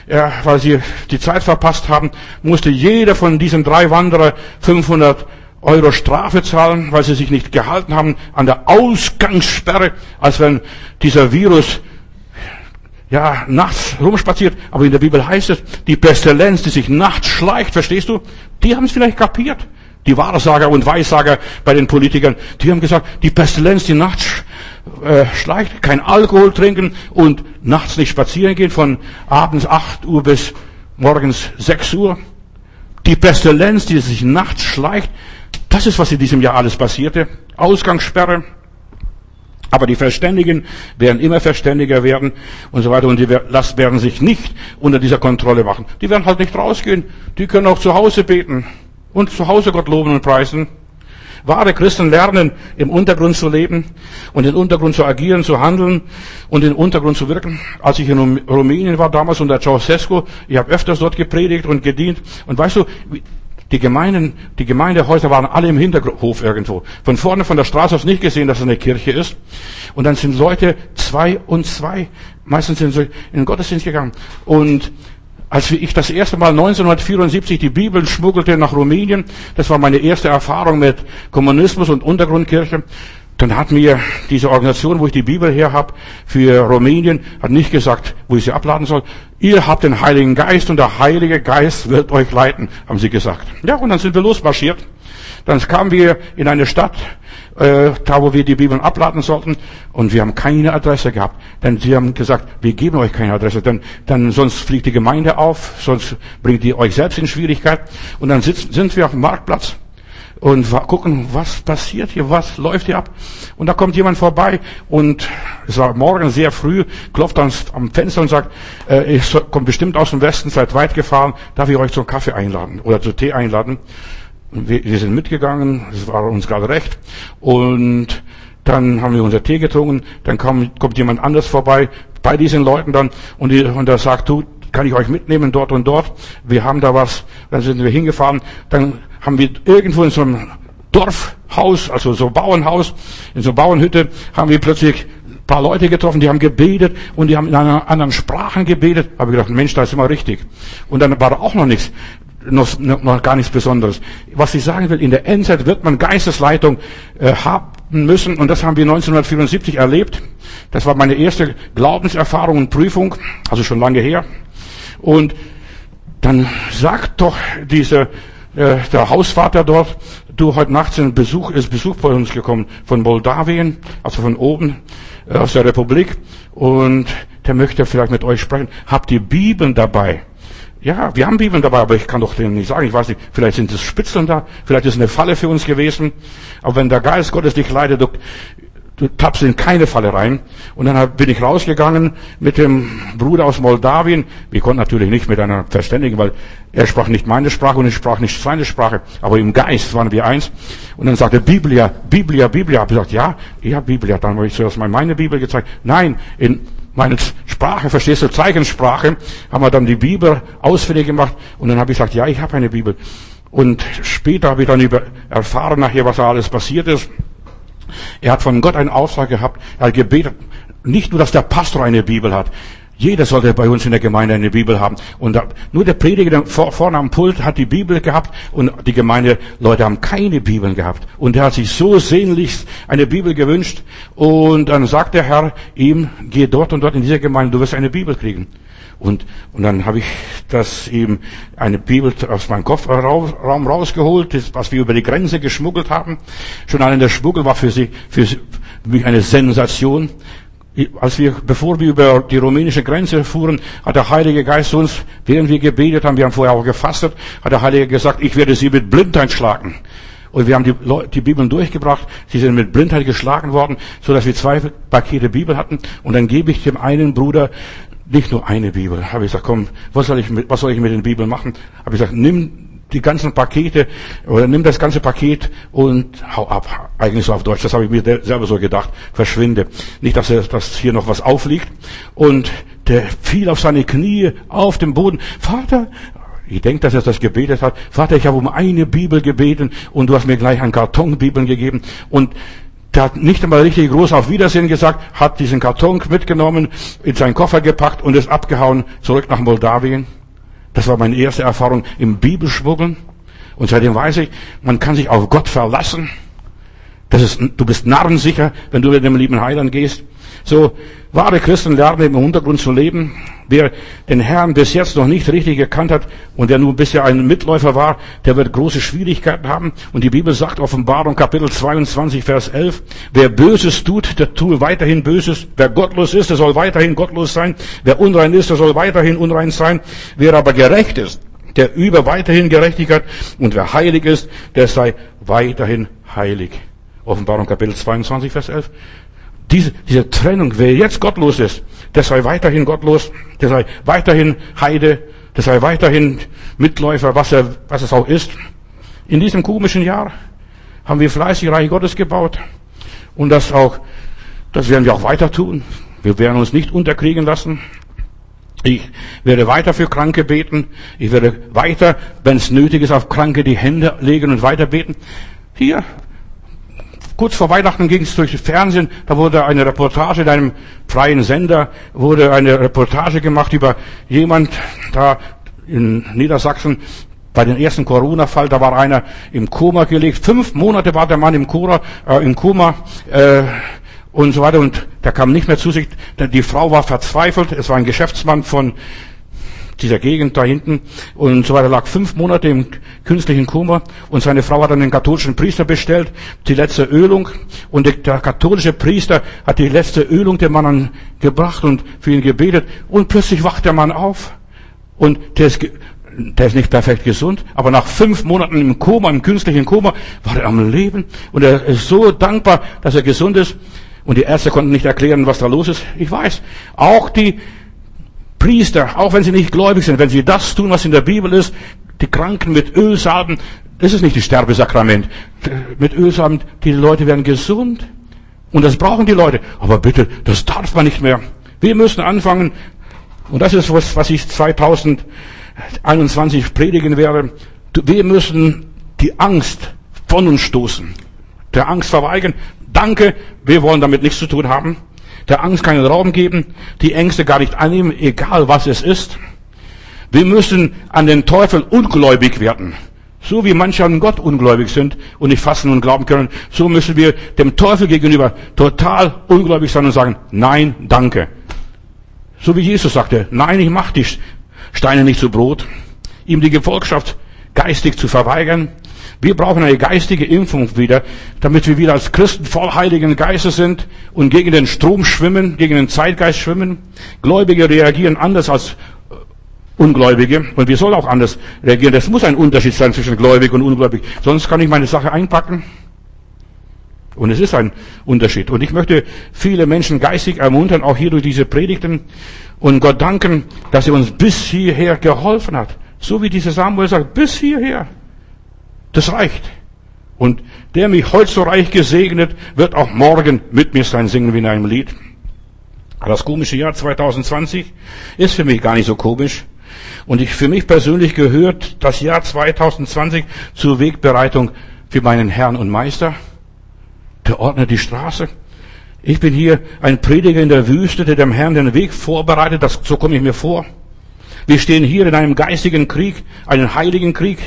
Ja, weil sie die Zeit verpasst haben, musste jeder von diesen drei Wanderer 500 Euro Strafe zahlen, weil sie sich nicht gehalten haben an der Ausgangssperre, als wenn dieser Virus ja, nachts rumspaziert, aber in der Bibel heißt es, die Pestilenz, die sich nachts schleicht, verstehst du? Die haben es vielleicht kapiert. Die Wahrsager und Weissager bei den Politikern, die haben gesagt, die Pestilenz, die nachts äh, schleicht, kein Alkohol trinken und nachts nicht spazieren gehen von abends 8 Uhr bis morgens 6 Uhr. Die Pestilenz, die sich nachts schleicht, das ist, was in diesem Jahr alles passierte. Ausgangssperre, aber die Verständigen werden immer verständiger werden und so weiter und die werden sich nicht unter dieser Kontrolle machen. Die werden halt nicht rausgehen. Die können auch zu Hause beten und zu Hause Gott loben und preisen. Wahre Christen lernen, im Untergrund zu leben und im Untergrund zu agieren, zu handeln und im Untergrund zu wirken. Als ich in Rumänien war, damals unter Ceausescu, ich habe öfters dort gepredigt und gedient. Und weißt du, Die Gemeinden, die Gemeindehäuser waren alle im Hinterhof irgendwo. Von vorne von der Straße aus nicht gesehen, dass es eine Kirche ist. Und dann sind Leute zwei und zwei, meistens sind sie in den Gottesdienst gegangen. Und als ich das erste Mal 1974 die Bibel schmuggelte nach Rumänien, das war meine erste Erfahrung mit Kommunismus und Untergrundkirche, dann hat mir diese Organisation, wo ich die Bibel her habe, für Rumänien, hat nicht gesagt, wo ich sie abladen soll. Ihr habt den Heiligen Geist und der Heilige Geist wird euch leiten, haben sie gesagt. Ja, und dann sind wir losmarschiert. Dann kamen wir in eine Stadt, äh, da wo wir die Bibeln abladen sollten, und wir haben keine Adresse gehabt. Denn sie haben gesagt, wir geben euch keine Adresse, denn dann sonst fliegt die Gemeinde auf, sonst bringt ihr euch selbst in Schwierigkeit. Und dann sitzen, sind wir auf dem Marktplatz und gucken, was passiert hier, was läuft hier ab. Und da kommt jemand vorbei und es war morgen sehr früh, klopft ans, am Fenster und sagt, äh, ich komme bestimmt aus dem Westen, seid weit gefahren, darf ich euch zum Kaffee einladen oder zu Tee einladen. Wir, wir sind mitgegangen, es war uns gerade recht und dann haben wir unser Tee getrunken, dann kommt, kommt jemand anders vorbei, bei diesen Leuten dann und, die, und der sagt, du, kann ich euch mitnehmen dort und dort, wir haben da was, dann sind wir hingefahren, dann haben wir irgendwo in so einem Dorfhaus, also so Bauernhaus, in so Bauernhütte, haben wir plötzlich ein paar Leute getroffen, die haben gebetet und die haben in einer anderen Sprachen gebetet. Habe ich gedacht, Mensch, da ist immer richtig. Und dann war da auch noch nichts, noch, noch gar nichts Besonderes. Was ich sagen will, in der Endzeit wird man Geistesleitung äh, haben müssen und das haben wir 1974 erlebt. Das war meine erste Glaubenserfahrung und Prüfung, also schon lange her. Und dann sagt doch diese äh, der Hausvater dort, du, heute Nacht sind Besuch, ist Besuch bei uns gekommen von Moldawien, also von oben, äh, aus der Republik, und der möchte vielleicht mit euch sprechen. Habt ihr Bibeln dabei? Ja, wir haben Bibeln dabei, aber ich kann doch denen nicht sagen. Ich weiß nicht, vielleicht sind es Spitzeln da, vielleicht ist es eine Falle für uns gewesen. Aber wenn der Geist Gottes dich leitet, du, tappst in keine Falle rein. Und dann bin ich rausgegangen mit dem Bruder aus Moldawien. Wir konnten natürlich nicht miteinander verständigen, weil er sprach nicht meine Sprache und ich sprach nicht seine Sprache. Aber im Geist waren wir eins. Und dann sagte Biblia, Biblia, Biblia. Ich gesagt, ja, ja, Biblia. Dann habe ich zuerst mal meine Bibel gezeigt. Nein, in meine Sprache, verstehst du, Zeichensprache, haben wir dann die Bibel ausfindig gemacht. Und dann habe ich gesagt, ja, ich habe eine Bibel. Und später habe ich dann über erfahren nachher, was da alles passiert ist. Er hat von Gott einen Auftrag gehabt. Er hat gebetet, nicht nur, dass der Pastor eine Bibel hat. Jeder sollte bei uns in der Gemeinde eine Bibel haben. Und nur der Prediger vorne am Pult hat die Bibel gehabt und die Gemeindeleute haben keine Bibeln gehabt. Und er hat sich so sehnlichst eine Bibel gewünscht. Und dann sagt der Herr ihm, geh dort und dort in diese Gemeinde, du wirst eine Bibel kriegen. Und, und dann habe ich das eben eine Bibel aus meinem Kofferraum rausgeholt, was wir über die Grenze geschmuggelt haben. Schon allein der Schmuggel war für sie, für mich eine Sensation. Als wir, bevor wir über die rumänische Grenze fuhren, hat der Heilige Geist uns, während wir gebetet haben, wir haben vorher auch gefastet, hat der Heilige gesagt, ich werde sie mit Blindheit schlagen. Und wir haben die, die Bibeln durchgebracht. Sie sind mit Blindheit geschlagen worden, so dass wir zwei Pakete Bibel hatten. Und dann gebe ich dem einen Bruder nicht nur eine Bibel. Habe ich gesagt, komm, was soll ich mit, was soll ich mit den Bibeln machen? Habe ich gesagt, nimm die ganzen Pakete oder nimm das ganze Paket und hau ab. Eigentlich so auf Deutsch. Das habe ich mir selber so gedacht. Verschwinde. Nicht, dass, er, dass hier noch was aufliegt. Und der fiel auf seine Knie auf dem Boden. Vater, ich denke, dass er das gebetet hat. Vater, ich habe um eine Bibel gebeten und du hast mir gleich einen Karton Bibeln gegeben. Und der hat nicht einmal richtig groß auf Wiedersehen gesagt, hat diesen Karton mitgenommen, in seinen Koffer gepackt und ist abgehauen zurück nach Moldawien. Das war meine erste Erfahrung im Bibelschmuggeln. Und seitdem weiß ich, man kann sich auf Gott verlassen. Das ist, du bist narrensicher, wenn du mit dem lieben Heiland gehst. So, wahre Christen lernen im Untergrund zu leben. Wer den Herrn bis jetzt noch nicht richtig gekannt hat und der nur bisher ein Mitläufer war, der wird große Schwierigkeiten haben. Und die Bibel sagt, Offenbarung Kapitel 22, Vers 11, wer Böses tut, der tue weiterhin Böses. Wer gottlos ist, der soll weiterhin gottlos sein. Wer unrein ist, der soll weiterhin unrein sein. Wer aber gerecht ist, der über weiterhin Gerechtigkeit. Und wer heilig ist, der sei weiterhin heilig. Offenbarung Kapitel 22, Vers 11. Diese, diese Trennung, wer jetzt gottlos ist, der sei weiterhin gottlos, der sei weiterhin Heide, der sei weiterhin Mitläufer, was er, was es auch ist. In diesem komischen Jahr haben wir fleißig Reich Gottes gebaut. Und das auch, das werden wir auch weiter tun. Wir werden uns nicht unterkriegen lassen. Ich werde weiter für Kranke beten. Ich werde weiter, wenn es nötig ist, auf Kranke die Hände legen und weiter beten. Hier, kurz vor Weihnachten ging es durch das Fernsehen, da wurde eine Reportage in einem freien Sender, wurde eine Reportage gemacht über jemand da in Niedersachsen, bei dem ersten Corona-Fall, da war einer im Koma gelegt. Fünf Monate war der Mann im, Koma, äh, im Koma äh, und so weiter. Und der kam nicht mehr zu sich. Die Frau war verzweifelt. Es war ein Geschäftsmann von dieser Gegend da hinten. Und so weiter, lag fünf Monate im künstlichen Koma. Und seine Frau hat den katholischen Priester bestellt, die letzte Ölung. Und der katholische Priester hat die letzte Ölung dem Mann gebracht und für ihn gebetet. Und plötzlich wacht der Mann auf. Und der ist der ist nicht perfekt gesund, aber nach fünf Monaten im Koma, im künstlichen Koma, war er am Leben. Und er ist so dankbar, dass er gesund ist. Und die Ärzte konnten nicht erklären, was da los ist. Ich weiß, auch die Priester, auch wenn sie nicht gläubig sind, wenn sie das tun, was in der Bibel ist, die Kranken mit Öl salben, das ist nicht das Sterbesakrament. Mit Öl salben, die Leute werden gesund. Und das brauchen die Leute. Aber bitte, das darf man nicht mehr. Wir müssen anfangen, und das ist was, was ich 2000 21 predigen werde, wir müssen die Angst von uns stoßen. Der Angst verweigern. Danke, wir wollen damit nichts zu tun haben. Der Angst keinen Raum geben, die Ängste gar nicht annehmen, egal was es ist. Wir müssen an den Teufel ungläubig werden. So wie manche an Gott ungläubig sind und nicht fassen und glauben können, so müssen wir dem Teufel gegenüber total ungläubig sein und sagen, nein, danke. So wie Jesus sagte, nein, ich mach dich Steine nicht zu Brot, ihm die Gefolgschaft geistig zu verweigern. Wir brauchen eine geistige Impfung wieder, damit wir wieder als Christen voll Heiligen Geistes sind und gegen den Strom schwimmen, gegen den Zeitgeist schwimmen. Gläubige reagieren anders als äh, Ungläubige und wir sollen auch anders reagieren. Es muss ein Unterschied sein zwischen gläubig und ungläubig. Sonst kann ich meine Sache einpacken. Und es ist ein Unterschied. Und ich möchte viele Menschen geistig ermuntern, auch hier durch diese Predigten, und Gott danken, dass er uns bis hierher geholfen hat. So wie dieser Samuel sagt, bis hierher. Das reicht. Und der mich heute so reich gesegnet, wird auch morgen mit mir sein singen wie in einem Lied. Das komische Jahr 2020 ist für mich gar nicht so komisch. Und ich, für mich persönlich gehört das Jahr 2020 zur Wegbereitung für meinen Herrn und Meister. Der ordnet die Straße. Ich bin hier ein Prediger in der Wüste, der dem Herrn den Weg vorbereitet. Das, so komme ich mir vor. Wir stehen hier in einem geistigen Krieg, einen heiligen Krieg.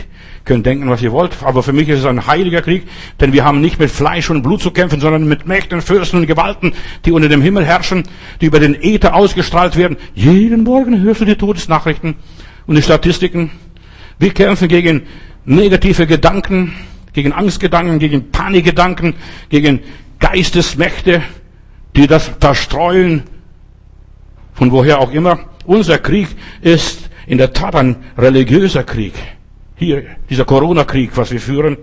Könnt denken, was ihr wollt, aber für mich ist es ein heiliger Krieg, denn wir haben nicht mit Fleisch und Blut zu kämpfen, sondern mit Mächten, Fürsten und Gewalten, die unter dem Himmel herrschen, die über den Äther ausgestrahlt werden. Jeden Morgen hörst du die Todesnachrichten und die Statistiken. Wir kämpfen gegen negative Gedanken, gegen Angstgedanken, gegen Panikgedanken, gegen Geistesmächte, die das verstreuen, von woher auch immer. Unser Krieg ist in der Tat ein religiöser Krieg. Hier, dieser Corona-Krieg, was wir führen.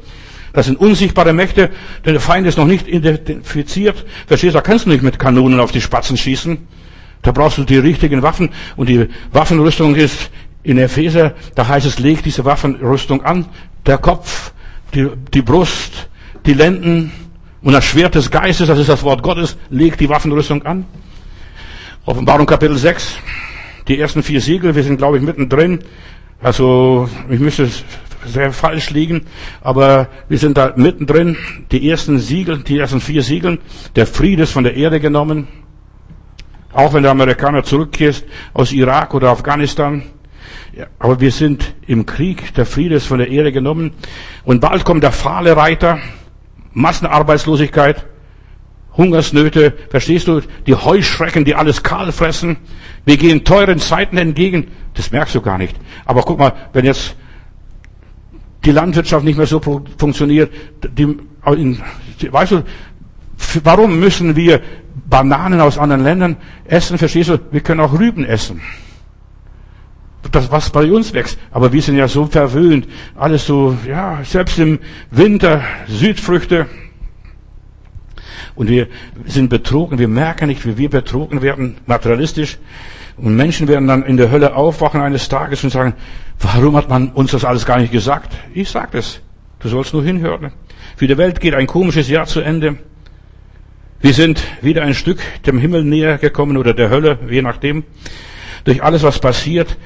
Das sind unsichtbare Mächte, denn der Feind ist noch nicht identifiziert. Verstehst du, da kannst du nicht mit Kanonen auf die Spatzen schießen. Da brauchst du die richtigen Waffen. Und die Waffenrüstung ist in Epheser, da heißt es, leg diese Waffenrüstung an. Der Kopf, die, die Brust, die Lenden, und das Schwert des Geistes, das ist das Wort Gottes, legt die Waffenrüstung an. Offenbarung Kapitel 6, die ersten vier Siegel, wir sind glaube ich mittendrin. Also ich müsste sehr falsch liegen, aber wir sind da mittendrin. Die ersten Siegel, die ersten vier Siegel, der Friede ist von der Erde genommen. Auch wenn der Amerikaner zurückkehrt aus Irak oder Afghanistan. Ja, aber wir sind im Krieg, der Friede ist von der Erde genommen. Und bald kommt der fahle Reiter, Massenarbeitslosigkeit, Hungersnöte, verstehst du, die Heuschrecken, die alles kahl fressen. Wir gehen teuren Zeiten entgegen. Das merkst du gar nicht. Aber guck mal, wenn jetzt die Landwirtschaft nicht mehr so funktioniert, die, weißt du, warum müssen wir Bananen aus anderen Ländern essen? Verstehst du? Wir können auch Rüben essen. Das, was bei uns wächst. Aber wir sind ja so verwöhnt. Alles so, ja, selbst im Winter Südfrüchte. Und wir sind betrogen. Wir merken nicht, wie wir betrogen werden, materialistisch. Und Menschen werden dann in der Hölle aufwachen eines Tages und sagen, warum hat man uns das alles gar nicht gesagt? Ich sag es. Du sollst nur hinhören. Für die Welt geht ein komisches Jahr zu Ende. Wir sind wieder ein Stück dem Himmel näher gekommen oder der Hölle, je nachdem. durch alles, was passiert.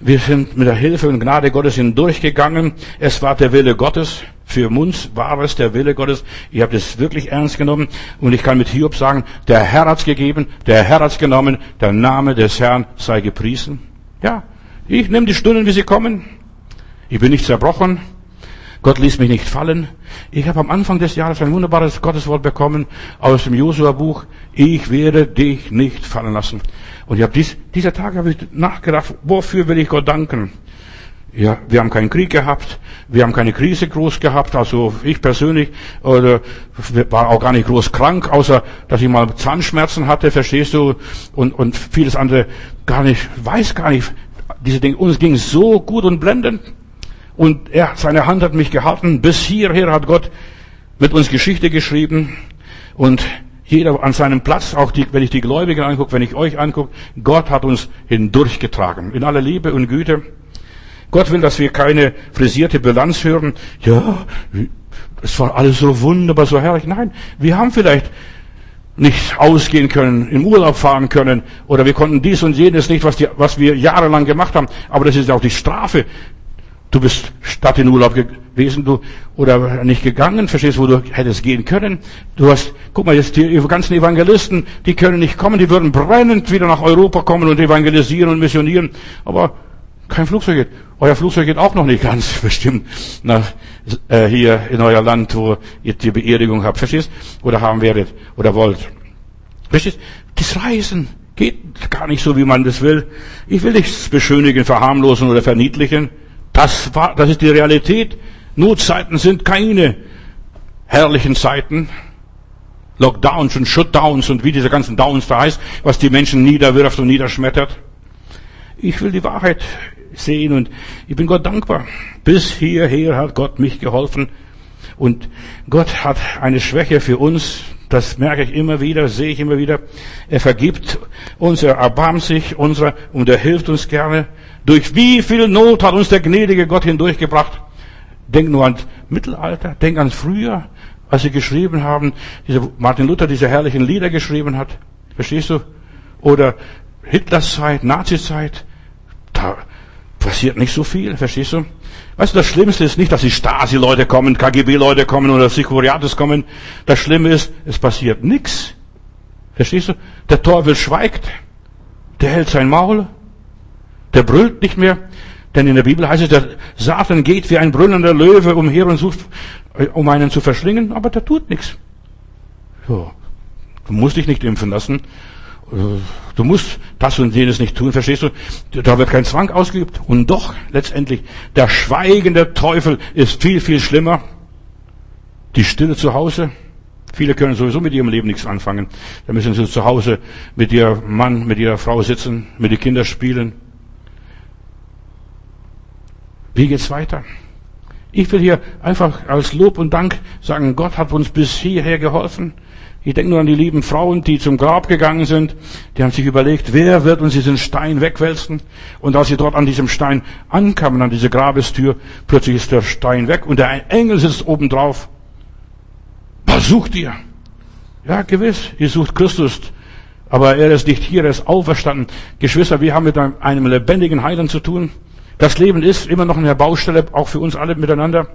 Wir sind mit der Hilfe und Gnade Gottes hindurchgegangen. Es war der Wille Gottes. Für uns war es der Wille Gottes. Ich habe das wirklich ernst genommen. Und ich kann mit Hiob sagen, der Herr hat's gegeben, der Herr hat's genommen, der Name des Herrn sei gepriesen. Ja, ich nehme die Stunden, wie sie kommen. Ich bin nicht zerbrochen. Gott ließ mich nicht fallen. Ich habe am Anfang des Jahres ein wunderbares Gotteswort bekommen aus dem Josua-Buch. Ich werde dich nicht fallen lassen. Und ich habe dies, dieser Tag habe ich nachgedacht, wofür will ich Gott danken? Ja, wir haben keinen Krieg gehabt, wir haben keine Krise groß gehabt, also ich persönlich oder war auch gar nicht groß krank, außer dass ich mal Zahnschmerzen hatte, verstehst du, und und vieles andere gar nicht, weiß gar nicht. Diese Dinge, uns ging so gut und blendend. Und er, seine Hand hat mich gehalten. Bis hierher hat Gott mit uns Geschichte geschrieben. Und jeder an seinem Platz, auch die, wenn ich die Gläubigen angucke, wenn ich euch angucke, Gott hat uns hindurchgetragen. In aller Liebe und Güte. Gott will, dass wir keine frisierte Bilanz hören. Ja, es war alles so wunderbar, so herrlich. Nein, wir haben vielleicht nicht ausgehen können, im Urlaub fahren können, oder wir konnten dies und jenes nicht, was, die, was wir jahrelang gemacht haben. Aber das ist auch die Strafe. Du bist statt in Urlaub gewesen, du, oder nicht gegangen, verstehst, wo du hättest gehen können. Du hast, guck mal, jetzt die ganzen Evangelisten, die können nicht kommen, die würden brennend wieder nach Europa kommen und evangelisieren und missionieren. Aber kein Flugzeug geht. Euer Flugzeug geht auch noch nicht ganz bestimmt nach, äh, hier in euer Land, wo ihr die Beerdigung habt, verstehst? Oder haben werdet, oder wollt. Verstehst? Das Reisen geht gar nicht so, wie man das will. Ich will nichts beschönigen, verharmlosen oder verniedlichen. Das war, das ist die Realität. Notzeiten sind keine herrlichen Zeiten. Lockdowns und Shutdowns und wie diese ganzen Downs da heißt, was die Menschen niederwirft und niederschmettert. Ich will die Wahrheit sehen und ich bin Gott dankbar. Bis hierher hat Gott mich geholfen und Gott hat eine Schwäche für uns. Das merke ich immer wieder, sehe ich immer wieder. Er vergibt uns, er erbarmt sich unserer und er hilft uns gerne. Durch wie viel Not hat uns der gnädige Gott hindurchgebracht? Denk nur ans Mittelalter, denk ans Frühjahr, als sie geschrieben haben, dieser Martin Luther diese herrlichen Lieder geschrieben hat. Verstehst du? Oder Hitlers Zeit, Nazizeit. Da passiert nicht so viel, verstehst du? Weißt du, das Schlimmste ist nicht, dass die Stasi-Leute kommen, KGB-Leute kommen oder Sikuriates kommen. Das Schlimme ist, es passiert nichts. Verstehst du? Der Teufel schweigt. Der hält sein Maul. Der brüllt nicht mehr. Denn in der Bibel heißt es, der Satan geht wie ein brüllender Löwe umher und sucht, äh, um einen zu verschlingen, aber der tut nichts. So. Du musst dich nicht impfen lassen. Du musst das und jenes nicht tun, verstehst du? Da wird kein Zwang ausgeübt. Und doch, letztendlich, der schweigende Teufel ist viel, viel schlimmer. Die Stille zu Hause. Viele können sowieso mit ihrem Leben nichts anfangen. Da müssen sie zu Hause mit ihrem Mann, mit ihrer Frau sitzen, mit den Kindern spielen. Wie geht's weiter? Ich will hier einfach als Lob und Dank sagen, Gott hat uns bis hierher geholfen. Ich denke nur an die lieben Frauen, die zum Grab gegangen sind. Die haben sich überlegt, wer wird uns diesen Stein wegwälzen? Und als sie dort an diesem Stein ankamen, an diese Grabestür, plötzlich ist der Stein weg und der Engel sitzt oben drauf. Was sucht ihr? Ja, gewiss, ihr sucht Christus. Aber er ist nicht hier, er ist auferstanden. Geschwister, wir haben mit einem lebendigen Heiland zu tun. Das Leben ist immer noch eine Baustelle, auch für uns alle miteinander.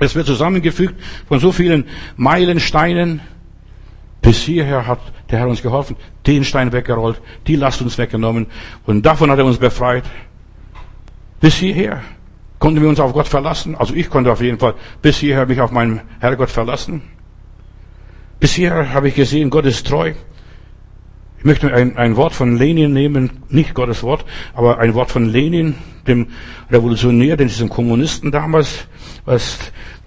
Es wird zusammengefügt von so vielen Meilensteinen. Bis hierher hat der Herr uns geholfen, den Stein weggerollt, die Last uns weggenommen und davon hat er uns befreit. Bis hierher konnten wir uns auf Gott verlassen. Also ich konnte auf jeden Fall bis hierher mich auf meinen Herrgott verlassen. Bis hierher habe ich gesehen, Gott ist treu. Ich möchte ein, ein Wort von Lenin nehmen, nicht Gottes Wort, aber ein Wort von Lenin, dem Revolutionär, diesem Kommunisten damals, was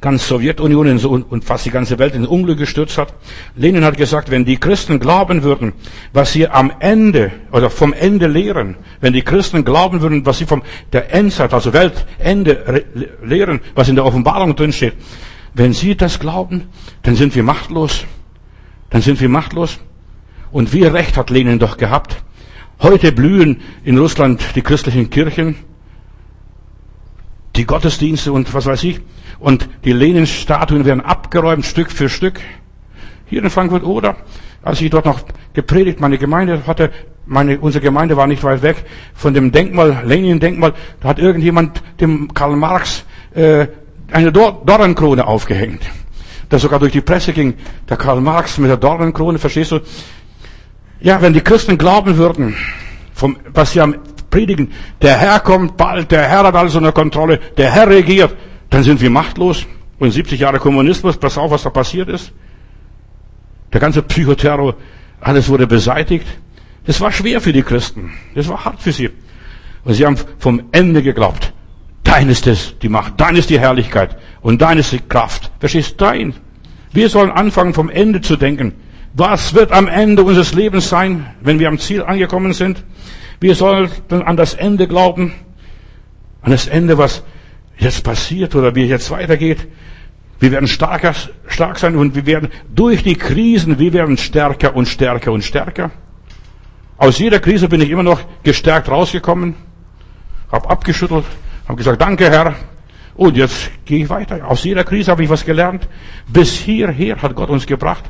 ganz Sowjetunion und fast die ganze Welt in Unglück gestürzt hat. Lenin hat gesagt, wenn die Christen glauben würden, was sie am Ende oder vom Ende lehren, wenn die Christen glauben würden, was sie vom der Endzeit, also Weltende lehren, was in der Offenbarung drin steht, wenn sie das glauben, dann sind wir machtlos. Dann sind wir machtlos. Und wie recht hat Lenin doch gehabt. Heute blühen in Russland die christlichen Kirchen, die Gottesdienste und was weiß ich. Und die Lenin-Statuen werden abgeräumt, Stück für Stück. Hier in Frankfurt oder als ich dort noch gepredigt, meine Gemeinde hatte, meine, unsere Gemeinde war nicht weit weg von dem Denkmal, Lenin-Denkmal, da hat irgendjemand dem Karl Marx äh, eine Dor Dornenkrone aufgehängt. Das sogar durch die Presse ging, der Karl Marx mit der Dornenkrone, verstehst du? Ja, wenn die Christen glauben würden, vom, was sie am predigen, der Herr kommt bald, der Herr hat alles unter Kontrolle, der Herr regiert, dann sind wir machtlos. Und 70 Jahre Kommunismus, pass auf, was da passiert ist. Der ganze Psychoterror, alles wurde beseitigt. Das war schwer für die Christen. Das war hart für sie. Und sie haben vom Ende geglaubt. Dein ist es, die Macht, dein ist die Herrlichkeit und dein ist die Kraft. Verstehst du? Dein. Wir sollen anfangen, vom Ende zu denken. Was wird am Ende unseres Lebens sein, wenn wir am Ziel angekommen sind? Wir sollten an das Ende glauben. An das Ende, was jetzt passiert oder wie jetzt weitergeht. Wir werden starker, stark sein und wir werden durch die Krisen, wir werden stärker und stärker und stärker. Aus jeder Krise bin ich immer noch gestärkt rausgekommen, habe abgeschüttelt, habe gesagt, danke Herr. Und jetzt gehe ich weiter. Aus jeder Krise habe ich was gelernt. Bis hierher hat Gott uns gebracht.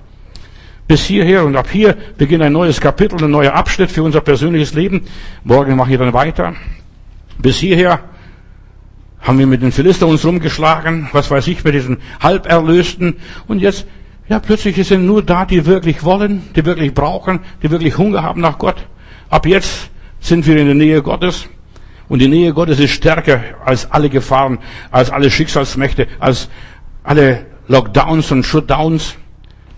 Bis hierher und ab hier beginnt ein neues Kapitel, ein neuer Abschnitt für unser persönliches Leben. Morgen mache ich dann weiter. Bis hierher haben wir mit den Philister uns rumgeschlagen, was weiß ich, mit diesen Halberlösten. Und jetzt, ja, plötzlich sind nur da, die wirklich wollen, die wirklich brauchen, die wirklich Hunger haben nach Gott. Ab jetzt sind wir in der Nähe Gottes. Und die Nähe Gottes ist stärker als alle Gefahren, als alle Schicksalsmächte, als alle Lockdowns und Shutdowns.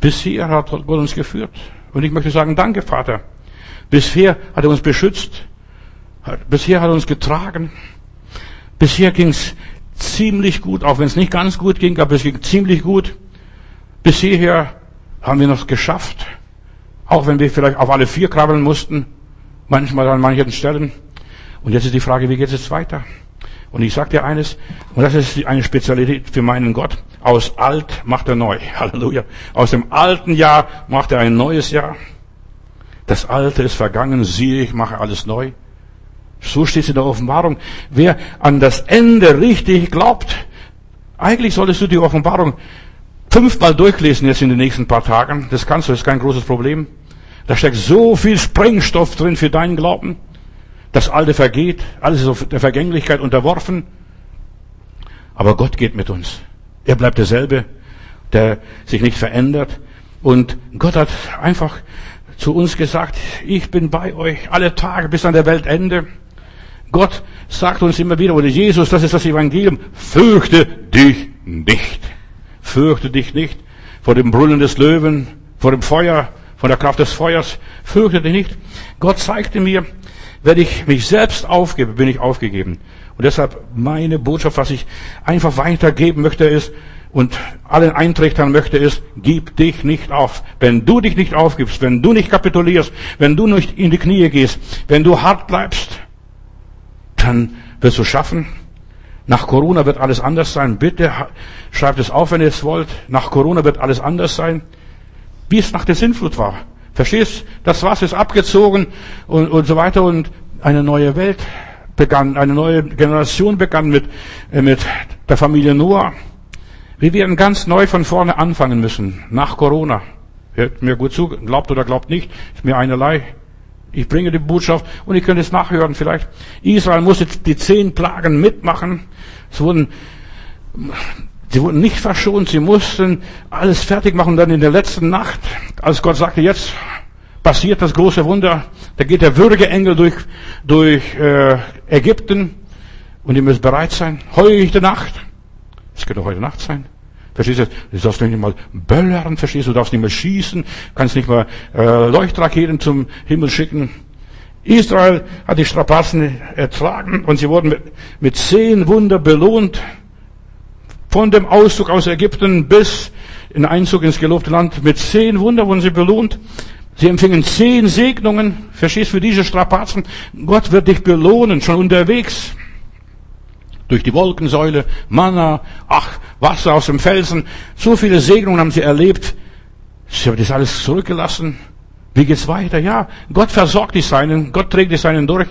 Bisher hat Gott uns geführt. Und ich möchte sagen, danke, Vater. Bisher hat er uns beschützt. Bisher hat er uns getragen. Bisher ging es ziemlich gut, auch wenn es nicht ganz gut ging, aber es ging ziemlich gut. Bis hierher haben wir noch geschafft, auch wenn wir vielleicht auf alle vier krabbeln mussten, manchmal an manchen Stellen. Und jetzt ist die Frage, wie geht es jetzt weiter? Und ich sage dir eines, und das ist eine Spezialität für meinen Gott. Aus alt macht er neu. Halleluja. Aus dem alten Jahr macht er ein neues Jahr. Das Alte ist vergangen, siehe, ich mache alles neu. So steht es in der Offenbarung. Wer an das Ende richtig glaubt, eigentlich solltest du die Offenbarung fünfmal durchlesen jetzt in den nächsten paar Tagen. Das kannst du, das ist kein großes Problem. Da steckt so viel Sprengstoff drin für deinen Glauben. Das Alte vergeht, alles ist auf der Vergänglichkeit unterworfen. Aber Gott geht mit uns. Er bleibt derselbe, der sich nicht verändert. Und Gott hat einfach zu uns gesagt, ich bin bei euch alle Tage bis an der Weltende. Gott sagt uns immer wieder, oder Jesus, das ist das Evangelium, fürchte dich nicht. Fürchte dich nicht vor dem Brüllen des Löwen, vor dem Feuer, vor der Kraft des Feuers. Fürchte dich nicht. Gott zeigte mir, wenn ich mich selbst aufgebe, bin ich aufgegeben. Und deshalb meine Botschaft, was ich einfach weitergeben möchte, ist, und allen eintrichtern möchte, ist, gib dich nicht auf. Wenn du dich nicht aufgibst, wenn du nicht kapitulierst, wenn du nicht in die Knie gehst, wenn du hart bleibst, dann wirst du schaffen. Nach Corona wird alles anders sein. Bitte schreibt es auf, wenn ihr es wollt. Nach Corona wird alles anders sein. Wie es nach der Sinnflut war. Verstehst? Das Wasser ist abgezogen und, und so weiter und eine neue Welt begann, eine neue Generation begann mit, äh, mit der Familie Noah. Wir werden ganz neu von vorne anfangen müssen, nach Corona. Hört mir gut zu, glaubt oder glaubt nicht, ist mir einerlei. Ich bringe die Botschaft und ihr könnt es nachhören vielleicht. Israel musste die zehn Plagen mitmachen. Es wurden, sie wurden nicht verschont, sie mussten alles fertig machen. Und dann in der letzten Nacht, als Gott sagte, jetzt passiert das große Wunder, da geht der Würgeengel durch, durch äh, Ägypten und ihr müsst bereit sein. Heute Nacht, es könnte heute Nacht sein, Verstehst du? Du darfst nicht mal böllern, verstehst du? Du darfst nicht mehr schießen, kannst nicht mal äh, Leuchtraketen zum Himmel schicken. Israel hat die Strapazen ertragen und sie wurden mit, mit zehn Wunder belohnt. Von dem Auszug aus Ägypten bis in Einzug ins gelobte Land. Mit zehn Wunder wurden sie belohnt. Sie empfingen zehn Segnungen. Verstehst du, für diese Strapazen? Gott wird dich belohnen, schon unterwegs durch die Wolkensäule, Manna, ach, Wasser aus dem Felsen. So viele Segnungen haben sie erlebt. Sie haben das alles zurückgelassen. Wie geht's weiter? Ja, Gott versorgt die Seinen, Gott trägt die Seinen durch.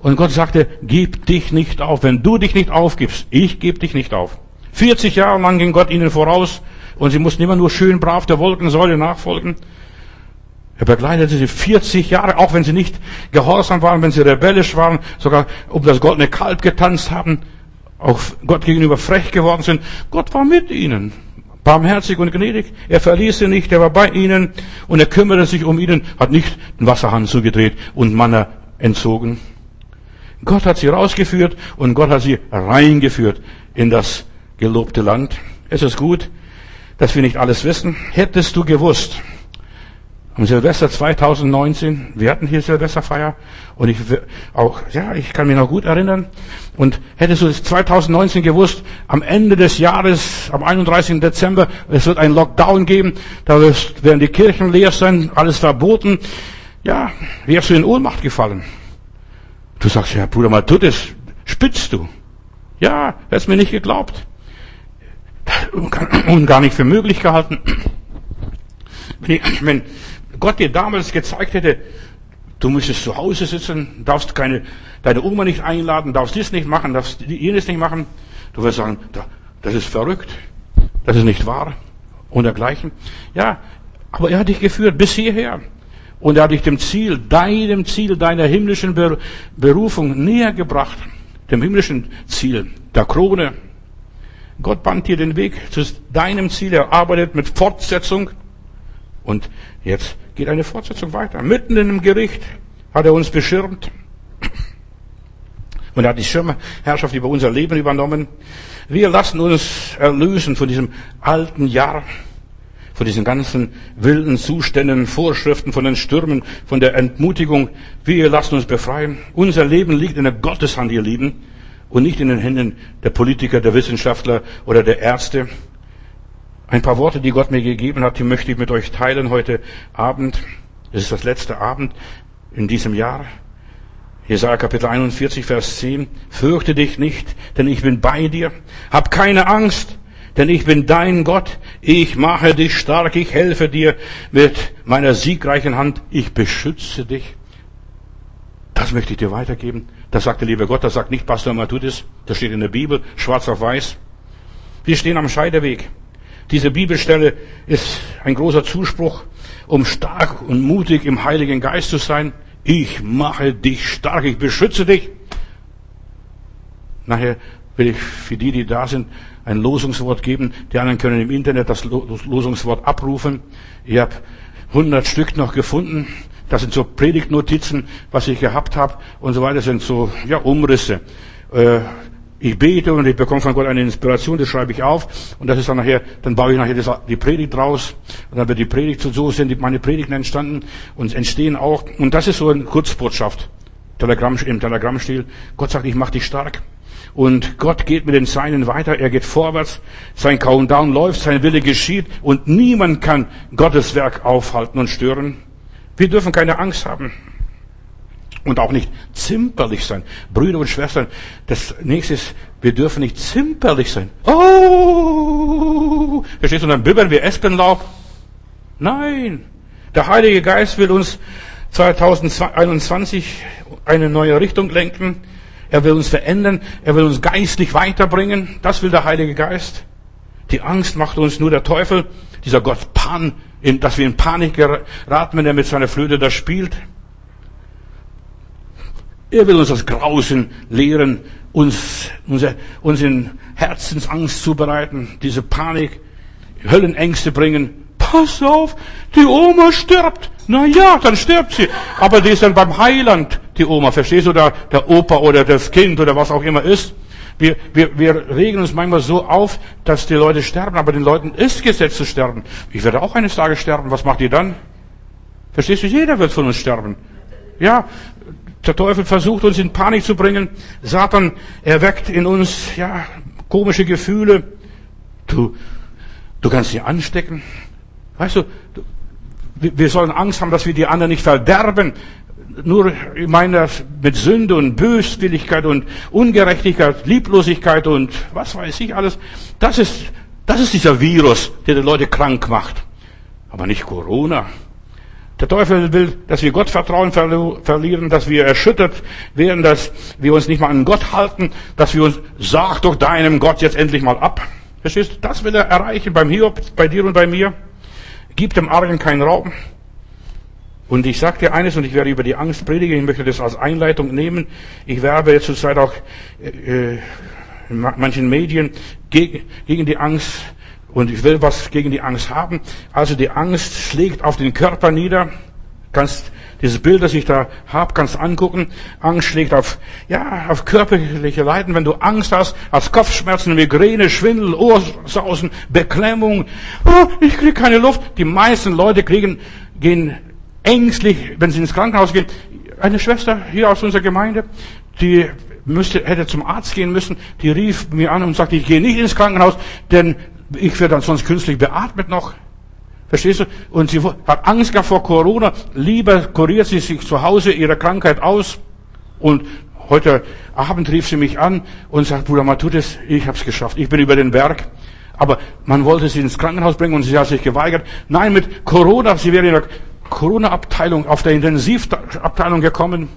Und Gott sagte, gib dich nicht auf. Wenn du dich nicht aufgibst, ich gebe dich nicht auf. 40 Jahre lang ging Gott ihnen voraus und sie mussten immer nur schön brav der Wolkensäule nachfolgen. Er begleitete sie 40 Jahre, auch wenn sie nicht gehorsam waren, wenn sie rebellisch waren, sogar um das goldene Kalb getanzt haben, auch Gott gegenüber frech geworden sind. Gott war mit ihnen. Barmherzig und gnädig. Er verließ sie nicht, er war bei ihnen und er kümmerte sich um ihnen, hat nicht den Wasserhahn zugedreht und Manna entzogen. Gott hat sie rausgeführt und Gott hat sie reingeführt in das gelobte Land. Es ist gut, dass wir nicht alles wissen. Hättest du gewusst, am Silvester 2019, wir hatten hier Silvesterfeier und ich auch, ja, ich kann mich noch gut erinnern. Und hättest du 2019 gewusst, am Ende des Jahres, am 31. Dezember, es wird ein Lockdown geben, da werden die Kirchen leer sein, alles verboten. Ja, wärst du in Ohnmacht gefallen. Du sagst, ja, Bruder mal, tut es, spitzt du. Ja, hättest mir nicht geglaubt. Und gar nicht für möglich gehalten. Wenn Gott dir damals gezeigt hätte, du müsstest zu Hause sitzen, darfst keine, deine Oma nicht einladen, darfst dies nicht machen, darfst jenes nicht machen, du wirst sagen, das ist verrückt, das ist nicht wahr und dergleichen. Ja, aber er hat dich geführt bis hierher. Und er hat dich dem Ziel, deinem Ziel, deiner himmlischen Berufung näher gebracht. Dem himmlischen Ziel, der Krone. Gott band dir den Weg zu deinem Ziel. Er arbeitet mit Fortsetzung. Und jetzt geht eine Fortsetzung weiter. Mitten in dem Gericht hat er uns beschirmt. Und hat die Schirmherrschaft über unser Leben übernommen. Wir lassen uns erlösen von diesem alten Jahr von diesen ganzen wilden Zuständen, Vorschriften, von den Stürmen, von der Entmutigung. Wir lassen uns befreien. Unser Leben liegt in der Gotteshand, ihr Lieben, und nicht in den Händen der Politiker, der Wissenschaftler oder der Ärzte. Ein paar Worte, die Gott mir gegeben hat, die möchte ich mit euch teilen heute Abend. Es ist das letzte Abend in diesem Jahr. Jesaja Kapitel 41, Vers 10. Fürchte dich nicht, denn ich bin bei dir. Hab keine Angst, denn ich bin dein Gott, ich mache dich stark, ich helfe dir mit meiner siegreichen Hand, ich beschütze dich. Das möchte ich dir weitergeben. Das sagt der liebe Gott, das sagt nicht Pastor Matudis, das steht in der Bibel, schwarz auf weiß. Wir stehen am Scheideweg. Diese Bibelstelle ist ein großer Zuspruch, um stark und mutig im Heiligen Geist zu sein. Ich mache dich stark, ich beschütze dich. Nachher will ich für die, die da sind, ein Losungswort geben. Die anderen können im Internet das Losungswort abrufen. Ich habe 100 Stück noch gefunden. Das sind so Predigtnotizen, was ich gehabt habe und so weiter. Das sind so ja, Umrisse. Äh, ich bete und ich bekomme von Gott eine Inspiration, das schreibe ich auf. Und das ist dann nachher, dann baue ich nachher das, die Predigt raus. Und dann wird die Predigt, so sind meine Predigten entstanden und entstehen auch. Und das ist so eine Kurzbotschaft, Telegramm, im Telegrammstil. Gott sagt, ich mache dich stark. Und Gott geht mit den Seinen weiter, er geht vorwärts, sein Countdown läuft, sein Wille geschieht. Und niemand kann Gottes Werk aufhalten und stören. Wir dürfen keine Angst haben und auch nicht zimperlich sein. Brüder und Schwestern, das nächste ist, wir dürfen nicht zimperlich sein. Oh, verstehst du, dann bibbern wir Espenlaub. Nein, der Heilige Geist will uns 2021 eine neue Richtung lenken. Er will uns verändern. Er will uns geistlich weiterbringen. Das will der Heilige Geist. Die Angst macht uns nur der Teufel, dieser Gott Pan, dass wir in Panik geraten, wenn er mit seiner Flöte da spielt. Er will uns das Grausen lehren, uns, unser, uns in Herzensangst zubereiten, diese Panik, Höllenängste bringen. Pass auf, die Oma stirbt. Na ja, dann stirbt sie. Aber die ist dann beim Heiland die Oma, verstehst du, der, der Opa oder das Kind oder was auch immer ist. Wir, wir, wir regen uns manchmal so auf, dass die Leute sterben, aber den Leuten ist gesetzt zu sterben. Ich werde auch eines Tages sterben, was macht ihr dann? Verstehst du, jeder wird von uns sterben. Ja, der Teufel versucht uns in Panik zu bringen. Satan erweckt in uns, ja, komische Gefühle. Du, du kannst sie anstecken. Weißt du, wir sollen Angst haben, dass wir die anderen nicht verderben nur, ich meine, mit Sünde und Böswilligkeit und Ungerechtigkeit, Lieblosigkeit und was weiß ich alles, das ist, das ist dieser Virus, der die Leute krank macht. Aber nicht Corona. Der Teufel will, dass wir Gottvertrauen verlieren, dass wir erschüttert werden, dass wir uns nicht mal an Gott halten, dass wir uns, sag doch deinem Gott jetzt endlich mal ab. Verstehst du? Das will er erreichen beim Hiob, bei dir und bei mir. Gib dem Argen keinen Raum. Und ich sage dir eines, und ich werde über die Angst predigen, ich möchte das als Einleitung nehmen. Ich werbe jetzt zurzeit auch äh, in manchen Medien gegen, gegen die Angst und ich will was gegen die Angst haben. Also die Angst schlägt auf den Körper nieder. Kannst dieses Bild, das ich da habe, kannst angucken. Angst schlägt auf, ja, auf körperliche Leiden. Wenn du Angst hast, hast Kopfschmerzen, Migräne, Schwindel, Ohrsausen, Beklemmung. Oh, ich kriege keine Luft. Die meisten Leute kriegen, gehen ängstlich, wenn sie ins Krankenhaus gehen. Eine Schwester hier aus unserer Gemeinde, die müsste, hätte zum Arzt gehen müssen, die rief mir an und sagte, ich gehe nicht ins Krankenhaus, denn ich werde dann sonst künstlich beatmet noch. Verstehst du? Und sie hat Angst gehabt vor Corona. Lieber kuriert sie sich zu Hause ihre Krankheit aus. Und heute Abend rief sie mich an und sagt, Bruder Matutes, ich habe es geschafft. Ich bin über den Berg. Aber man wollte sie ins Krankenhaus bringen und sie hat sich geweigert. Nein, mit Corona, sie wäre in der Corona-Abteilung, auf der Intensivabteilung gekommen.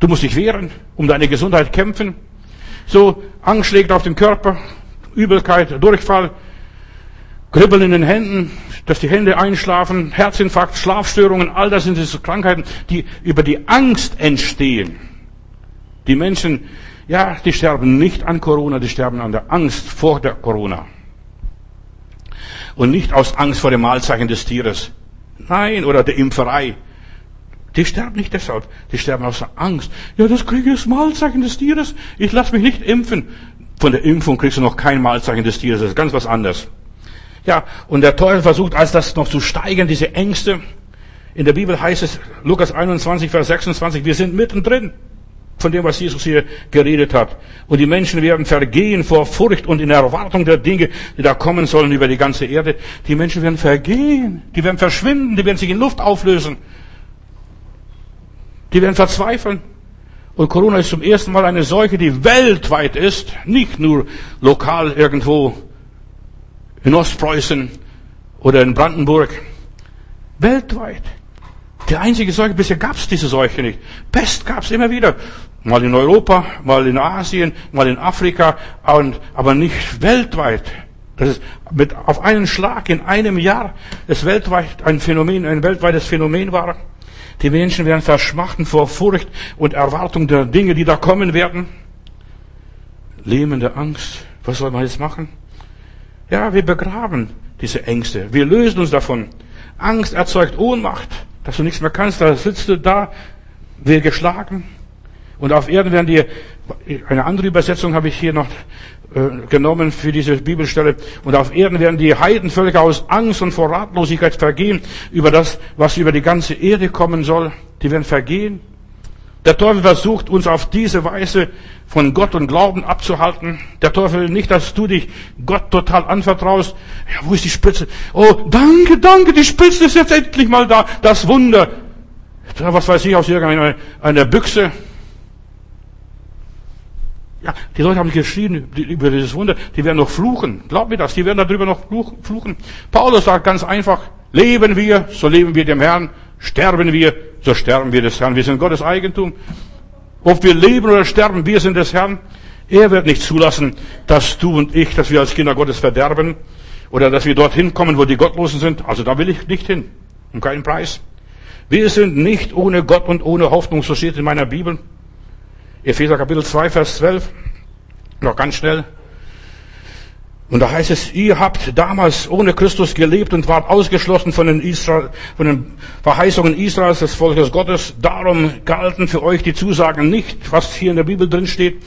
Du musst dich wehren, um deine Gesundheit kämpfen. So, Angst schlägt auf den Körper, Übelkeit, Durchfall, Kribbeln in den Händen, dass die Hände einschlafen, Herzinfarkt, Schlafstörungen, all das sind diese Krankheiten, die über die Angst entstehen. Die Menschen, ja, die sterben nicht an Corona, die sterben an der Angst vor der Corona. Und nicht aus Angst vor dem Mahlzeichen des Tieres. Nein, oder der Impferei. Die sterben nicht deshalb, die sterben aus Angst. Ja, das kriege ich das Mahlzeichen des Tieres. Ich lasse mich nicht impfen. Von der Impfung kriegst du noch kein Mahlzeichen des Tieres, das ist ganz was anderes. Ja, und der Teufel versucht, als das noch zu steigern, diese Ängste. In der Bibel heißt es, Lukas 21, Vers 26, wir sind mittendrin von dem, was Jesus hier geredet hat. Und die Menschen werden vergehen vor Furcht und in Erwartung der Dinge, die da kommen sollen über die ganze Erde. Die Menschen werden vergehen, die werden verschwinden, die werden sich in Luft auflösen. Die werden verzweifeln. Und Corona ist zum ersten Mal eine Seuche, die weltweit ist, nicht nur lokal irgendwo in Ostpreußen oder in Brandenburg. Weltweit. Die einzige Seuche, bisher gab es diese Seuche nicht. Pest gab es immer wieder. Mal in Europa, mal in Asien, mal in Afrika, aber nicht weltweit. Das ist mit, auf einen Schlag in einem Jahr das weltweit ein Phänomen, ein weltweites Phänomen war. Die Menschen werden verschmachten vor Furcht und Erwartung der Dinge, die da kommen werden. Lähmende Angst. Was soll man jetzt machen? Ja, wir begraben diese Ängste. Wir lösen uns davon. Angst erzeugt Ohnmacht, dass du nichts mehr kannst. Da sitzt du da, wir geschlagen. Und auf Erden werden die, eine andere Übersetzung habe ich hier noch genommen für diese Bibelstelle. Und auf Erden werden die Heidenvölker aus Angst und vor Ratlosigkeit vergehen über das, was über die ganze Erde kommen soll. Die werden vergehen. Der Teufel versucht uns auf diese Weise von Gott und Glauben abzuhalten. Der Teufel will nicht, dass du dich Gott total anvertraust. Ja, wo ist die Spritze? Oh, danke, danke, die Spritze ist jetzt endlich mal da. Das Wunder. Was weiß ich aus irgendeiner einer Büchse. Ja, die Leute haben geschrien über dieses Wunder. Die werden noch fluchen. Glaub mir das. Die werden darüber noch fluchen. Paulus sagt ganz einfach, leben wir, so leben wir dem Herrn. Sterben wir, so sterben wir des Herrn. Wir sind Gottes Eigentum. Ob wir leben oder sterben, wir sind des Herrn. Er wird nicht zulassen, dass du und ich, dass wir als Kinder Gottes verderben oder dass wir dorthin kommen, wo die Gottlosen sind. Also da will ich nicht hin. Um keinen Preis. Wir sind nicht ohne Gott und ohne Hoffnung, so steht in meiner Bibel. Epheser Kapitel 2, Vers 12. Noch ganz schnell. Und da heißt es, ihr habt damals ohne Christus gelebt und wart ausgeschlossen von den, Israel, von den Verheißungen Israels, des Volkes Gottes. Darum galten für euch die Zusagen nicht, was hier in der Bibel drin steht,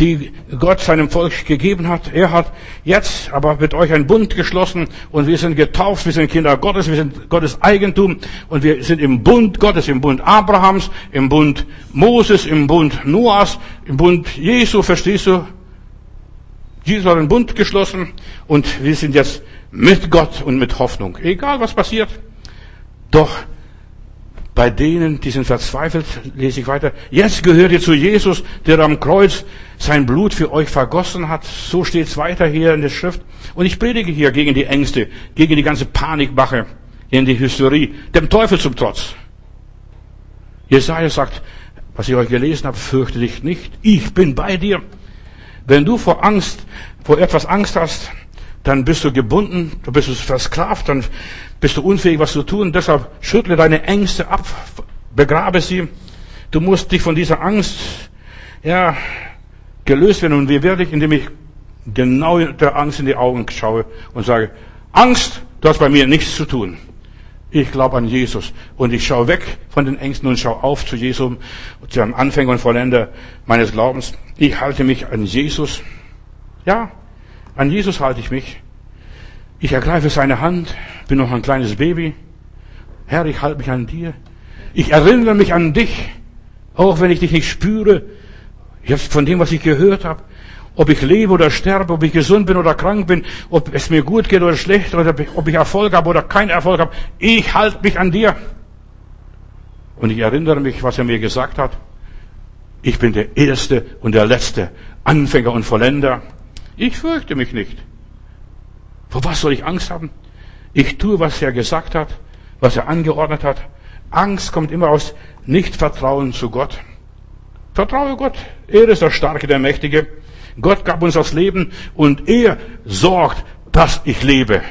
die Gott seinem Volk gegeben hat. Er hat jetzt aber mit euch einen Bund geschlossen und wir sind getauft, wir sind Kinder Gottes, wir sind Gottes Eigentum und wir sind im Bund Gottes, im Bund Abrahams, im Bund Moses, im Bund Noahs, im Bund Jesu, verstehst du? Jesus hat einen Bund geschlossen und wir sind jetzt mit Gott und mit Hoffnung. Egal was passiert. Doch bei denen, die sind verzweifelt, lese ich weiter. Jetzt gehört ihr zu Jesus, der am Kreuz sein Blut für euch vergossen hat. So steht es weiter hier in der Schrift. Und ich predige hier gegen die Ängste, gegen die ganze Panikmache, gegen die Hysterie, dem Teufel zum Trotz. Jesaja sagt, was ich euch gelesen habe, fürchte dich nicht. Ich bin bei dir. Wenn du vor Angst, vor etwas Angst hast, dann bist du gebunden, du bist versklavt, dann bist du unfähig, was zu tun. Deshalb schüttle deine Ängste ab, begrabe sie. Du musst dich von dieser Angst, ja, gelöst werden. Und wie werde ich, indem ich genau der Angst in die Augen schaue und sage, Angst, du hast bei mir nichts zu tun. Ich glaube an Jesus und ich schaue weg von den Ängsten und schaue auf zu Jesus, zu einem Anfänger und Vollender meines Glaubens. Ich halte mich an Jesus. Ja, an Jesus halte ich mich. Ich ergreife seine Hand, bin noch ein kleines Baby. Herr, ich halte mich an dir. Ich erinnere mich an dich, auch wenn ich dich nicht spüre. Jetzt von dem, was ich gehört habe, ob ich lebe oder sterbe, ob ich gesund bin oder krank bin, ob es mir gut geht oder schlecht, oder ob ich Erfolg habe oder keinen Erfolg habe. Ich halte mich an dir. Und ich erinnere mich, was er mir gesagt hat. Ich bin der Erste und der Letzte, Anfänger und Vollender. Ich fürchte mich nicht. Vor was soll ich Angst haben? Ich tue, was er gesagt hat, was er angeordnet hat. Angst kommt immer aus Nichtvertrauen zu Gott. Vertraue Gott. Er ist der Starke, der Mächtige. Gott gab uns das Leben und er sorgt, dass ich lebe.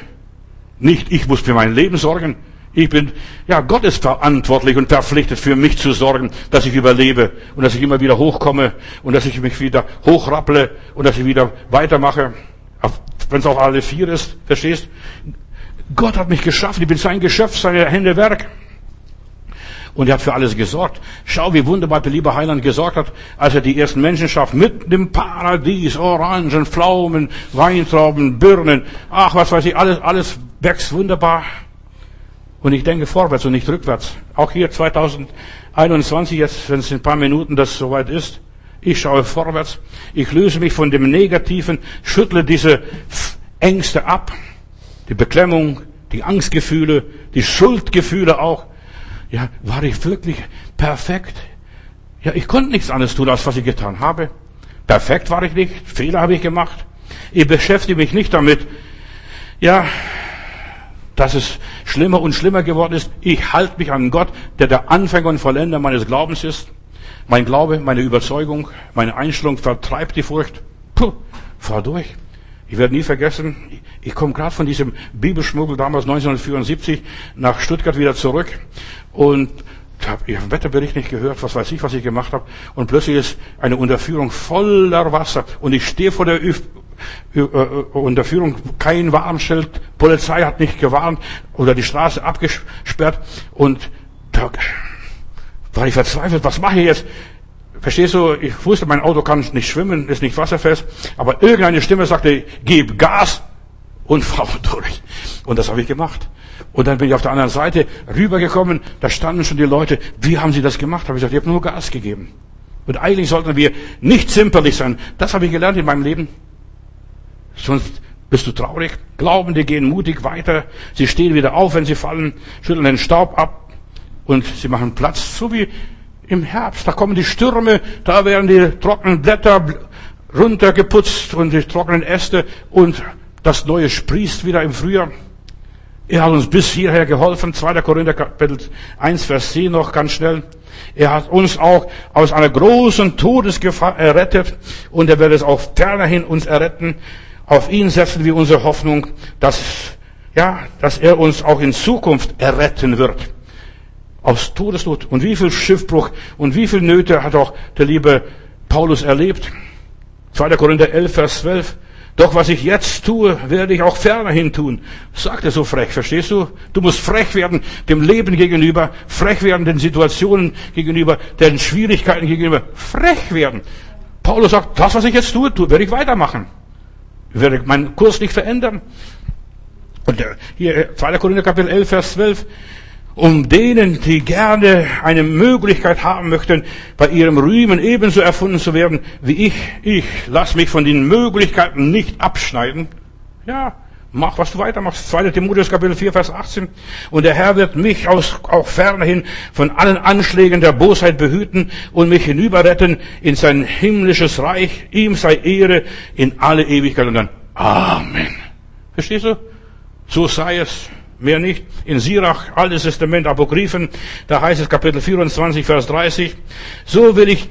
Nicht ich muss für mein Leben sorgen. Ich bin, ja, Gott ist verantwortlich und verpflichtet für mich zu sorgen, dass ich überlebe und dass ich immer wieder hochkomme und dass ich mich wieder hochrapple und dass ich wieder weitermache. Wenn es auch alle vier ist, verstehst? Gott hat mich geschaffen. Ich bin sein Geschöpf, seine Hände Werk. Und er hat für alles gesorgt. Schau, wie wunderbar der liebe Heiland gesorgt hat, als er die ersten Menschen schafft. Mitten im Paradies, Orangen, Pflaumen, Weintrauben, Birnen. Ach, was weiß ich, alles, alles wächst wunderbar. Und ich denke vorwärts und nicht rückwärts. Auch hier 2021, jetzt, wenn es in ein paar Minuten das soweit ist. Ich schaue vorwärts. Ich löse mich von dem Negativen, schüttle diese Ängste ab. Die Beklemmung, die Angstgefühle, die Schuldgefühle auch. Ja, war ich wirklich perfekt? Ja, ich konnte nichts anderes tun, als was ich getan habe. Perfekt war ich nicht. Fehler habe ich gemacht. Ich beschäftige mich nicht damit. Ja, dass es schlimmer und schlimmer geworden ist. Ich halte mich an Gott, der der Anfänger und Vollender meines Glaubens ist. Mein Glaube, meine Überzeugung, meine Einstellung vertreibt die Furcht. Puh, fahr durch. Ich werde nie vergessen, ich komme gerade von diesem Bibelschmuggel damals 1974 nach Stuttgart wieder zurück und habe ihren Wetterbericht nicht gehört, was weiß ich, was ich gemacht habe. Und plötzlich ist eine Unterführung voller Wasser und ich stehe vor der Äh, äh, Unterführung, kein Warnschild, Polizei hat nicht gewarnt oder die Straße abgesperrt und da war ich verzweifelt, was mache ich jetzt? Verstehst du, ich wusste, mein Auto kann nicht schwimmen, ist nicht wasserfest, aber irgendeine Stimme sagte, gib Gas und fahr durch. Und das habe ich gemacht. Und dann bin ich auf der anderen Seite rübergekommen, da standen schon die Leute, wie haben sie das gemacht? Habe ich gesagt, ich habe nur Gas gegeben. Und eigentlich sollten wir nicht zimperlich sein. Das habe ich gelernt in meinem Leben. Sonst bist du traurig. Glaubende gehen mutig weiter. Sie stehen wieder auf, wenn sie fallen, schütteln den Staub ab und sie machen Platz, so wie im Herbst, da kommen die Stürme, da werden die trockenen Blätter runtergeputzt und die trockenen Äste und das Neue sprießt wieder im Frühjahr. Er hat uns bis hierher geholfen. 2. Korinther Kapitel 1, Vers 10 noch ganz schnell. Er hat uns auch aus einer großen Todesgefahr errettet und er wird es auch fernerhin uns erretten. Auf ihn setzen wir unsere Hoffnung, dass, ja, dass er uns auch in Zukunft erretten wird aus Todesnot. Und wie viel Schiffbruch und wie viel Nöte hat auch der liebe Paulus erlebt. 2. Korinther 11, Vers 12. Doch was ich jetzt tue, werde ich auch fernerhin tun. Sagt er so frech, verstehst du? Du musst frech werden dem Leben gegenüber, frech werden den Situationen gegenüber, den Schwierigkeiten gegenüber, frech werden. Paulus sagt, das, was ich jetzt tue, werde ich weitermachen. Ich werde meinen Kurs nicht verändern. Und hier, 2. Korinther Kapitel 11, Vers 12 um denen, die gerne eine Möglichkeit haben möchten, bei ihrem Rühmen ebenso erfunden zu werden wie ich. Ich lass mich von den Möglichkeiten nicht abschneiden. Ja, mach, was du weitermachst. 2. Timotheus Kapitel 4, Vers 18. Und der Herr wird mich aus, auch fernerhin von allen Anschlägen der Bosheit behüten und mich hinüberretten in sein himmlisches Reich. Ihm sei Ehre in alle Ewigkeit und dann Amen. Verstehst du? So sei es. Mehr nicht. In Sirach, Altes Testament, Apokryphen, da heißt es Kapitel 24, Vers 30, so will ich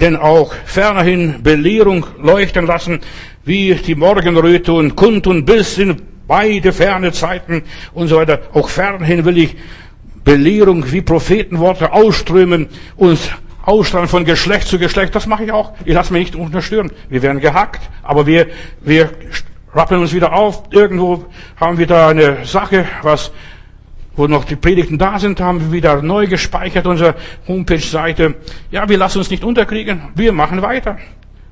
denn auch fernerhin Belehrung leuchten lassen, wie die Morgenröte und kund und bis in beide ferne Zeiten und so weiter. Auch fernhin will ich Belehrung wie Prophetenworte ausströmen, uns ausstrahlen von Geschlecht zu Geschlecht. Das mache ich auch. Ich lasse mich nicht unterstören. Wir werden gehackt, aber wir, wir rappeln uns wieder auf. Irgendwo haben wir da eine Sache, was wo noch die Predigten da sind, haben wir wieder neu gespeichert, unsere Homepage-Seite. Ja, wir lassen uns nicht unterkriegen. Wir machen weiter.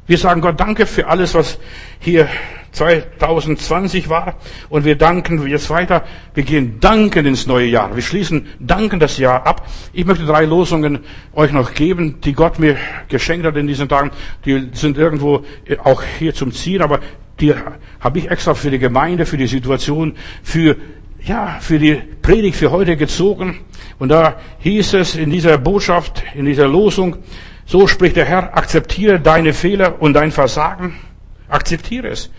Wir sagen Gott Danke für alles, was hier 2020 war. Und wir danken jetzt weiter. Wir gehen danken ins neue Jahr. Wir schließen danken das Jahr ab. Ich möchte drei Losungen euch noch geben, die Gott mir geschenkt hat in diesen Tagen. Die sind irgendwo auch hier zum Ziehen, aber die habe ich extra für die Gemeinde, für die Situation, für ja, für die Predigt für heute gezogen. Und da hieß es in dieser Botschaft, in dieser Losung, so spricht der Herr, akzeptiere deine Fehler und dein Versagen. Akzeptiere es.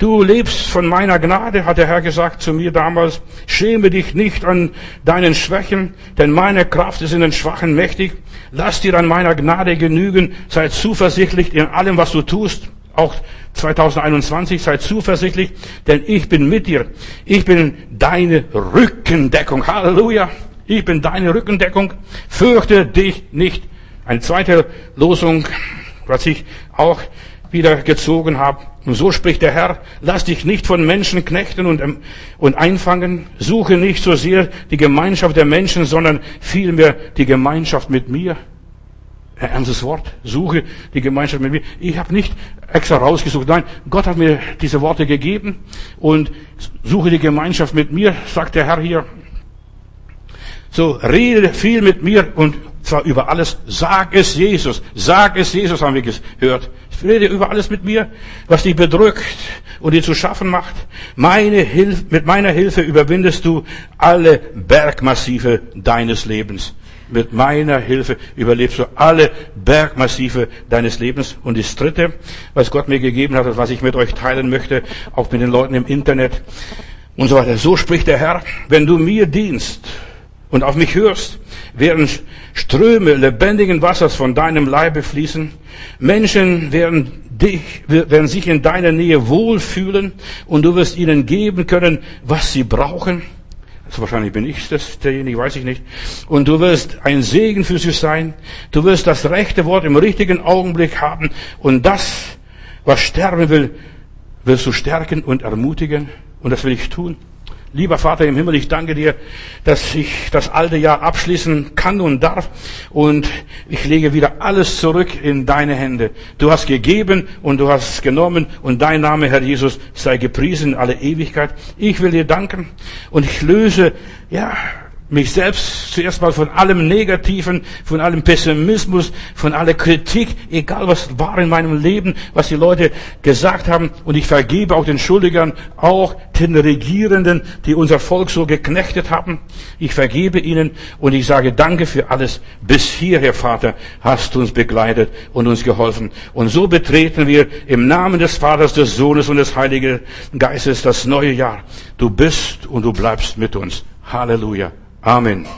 Du lebst von meiner Gnade, hat der Herr gesagt zu mir damals. Schäme dich nicht an deinen Schwächen, denn meine Kraft ist in den Schwachen mächtig. Lass dir an meiner Gnade genügen. Sei zuversichtlich in allem, was du tust. Auch 2021 sei zuversichtlich, denn ich bin mit dir. Ich bin deine Rückendeckung. Halleluja. Ich bin deine Rückendeckung. Fürchte dich nicht. Eine zweite Losung, was ich auch wieder gezogen habe. Und so spricht der Herr, lass dich nicht von Menschen knechten und, ähm, und einfangen. Suche nicht so sehr die Gemeinschaft der Menschen, sondern vielmehr die Gemeinschaft mit mir. Ein ernstes Wort. Suche die Gemeinschaft mit mir. Ich habe nicht extra rausgesucht. Nein, Gott hat mir diese Worte gegeben und suche die Gemeinschaft mit mir, sagt der Herr hier. So, rede viel mit mir und zwar über alles, sag es Jesus, sag es Jesus, haben wir gehört. Rede über alles mit mir, was dich bedrückt und dir zu schaffen macht. Meine Hilfe, mit meiner Hilfe überwindest du alle Bergmassive deines Lebens. Mit meiner Hilfe überlebst du alle Bergmassive deines Lebens. Und das dritte, was Gott mir gegeben hat, was ich mit euch teilen möchte, auch mit den Leuten im Internet und so weiter. So spricht der Herr, wenn du mir dienst und auf mich hörst, werden Ströme lebendigen Wassers von deinem Leibe fließen. Menschen werden dich, werden sich in deiner Nähe wohlfühlen und du wirst ihnen geben können, was sie brauchen. Also wahrscheinlich bin ich das, derjenige, weiß ich nicht. Und du wirst ein Segen für sie sein. Du wirst das rechte Wort im richtigen Augenblick haben. Und das, was sterben will, wirst du stärken und ermutigen. Und das will ich tun. Lieber Vater im Himmel, ich danke dir, dass ich das alte Jahr abschließen kann und darf. Und ich lege wieder alles zurück in deine Hände. Du hast gegeben und du hast genommen und dein Name, Herr Jesus, sei gepriesen in alle Ewigkeit. Ich will dir danken und ich löse, ja, mich selbst zuerst mal von allem Negativen, von allem Pessimismus, von aller Kritik, egal was war in meinem Leben, was die Leute gesagt haben. Und ich vergebe auch den Schuldigern, auch den Regierenden, die unser Volk so geknechtet haben. Ich vergebe ihnen und ich sage Danke für alles. Bis hierher, Vater, hast du uns begleitet und uns geholfen. Und so betreten wir im Namen des Vaters, des Sohnes und des Heiligen Geistes das neue Jahr. Du bist und du bleibst mit uns. Halleluja. Amen.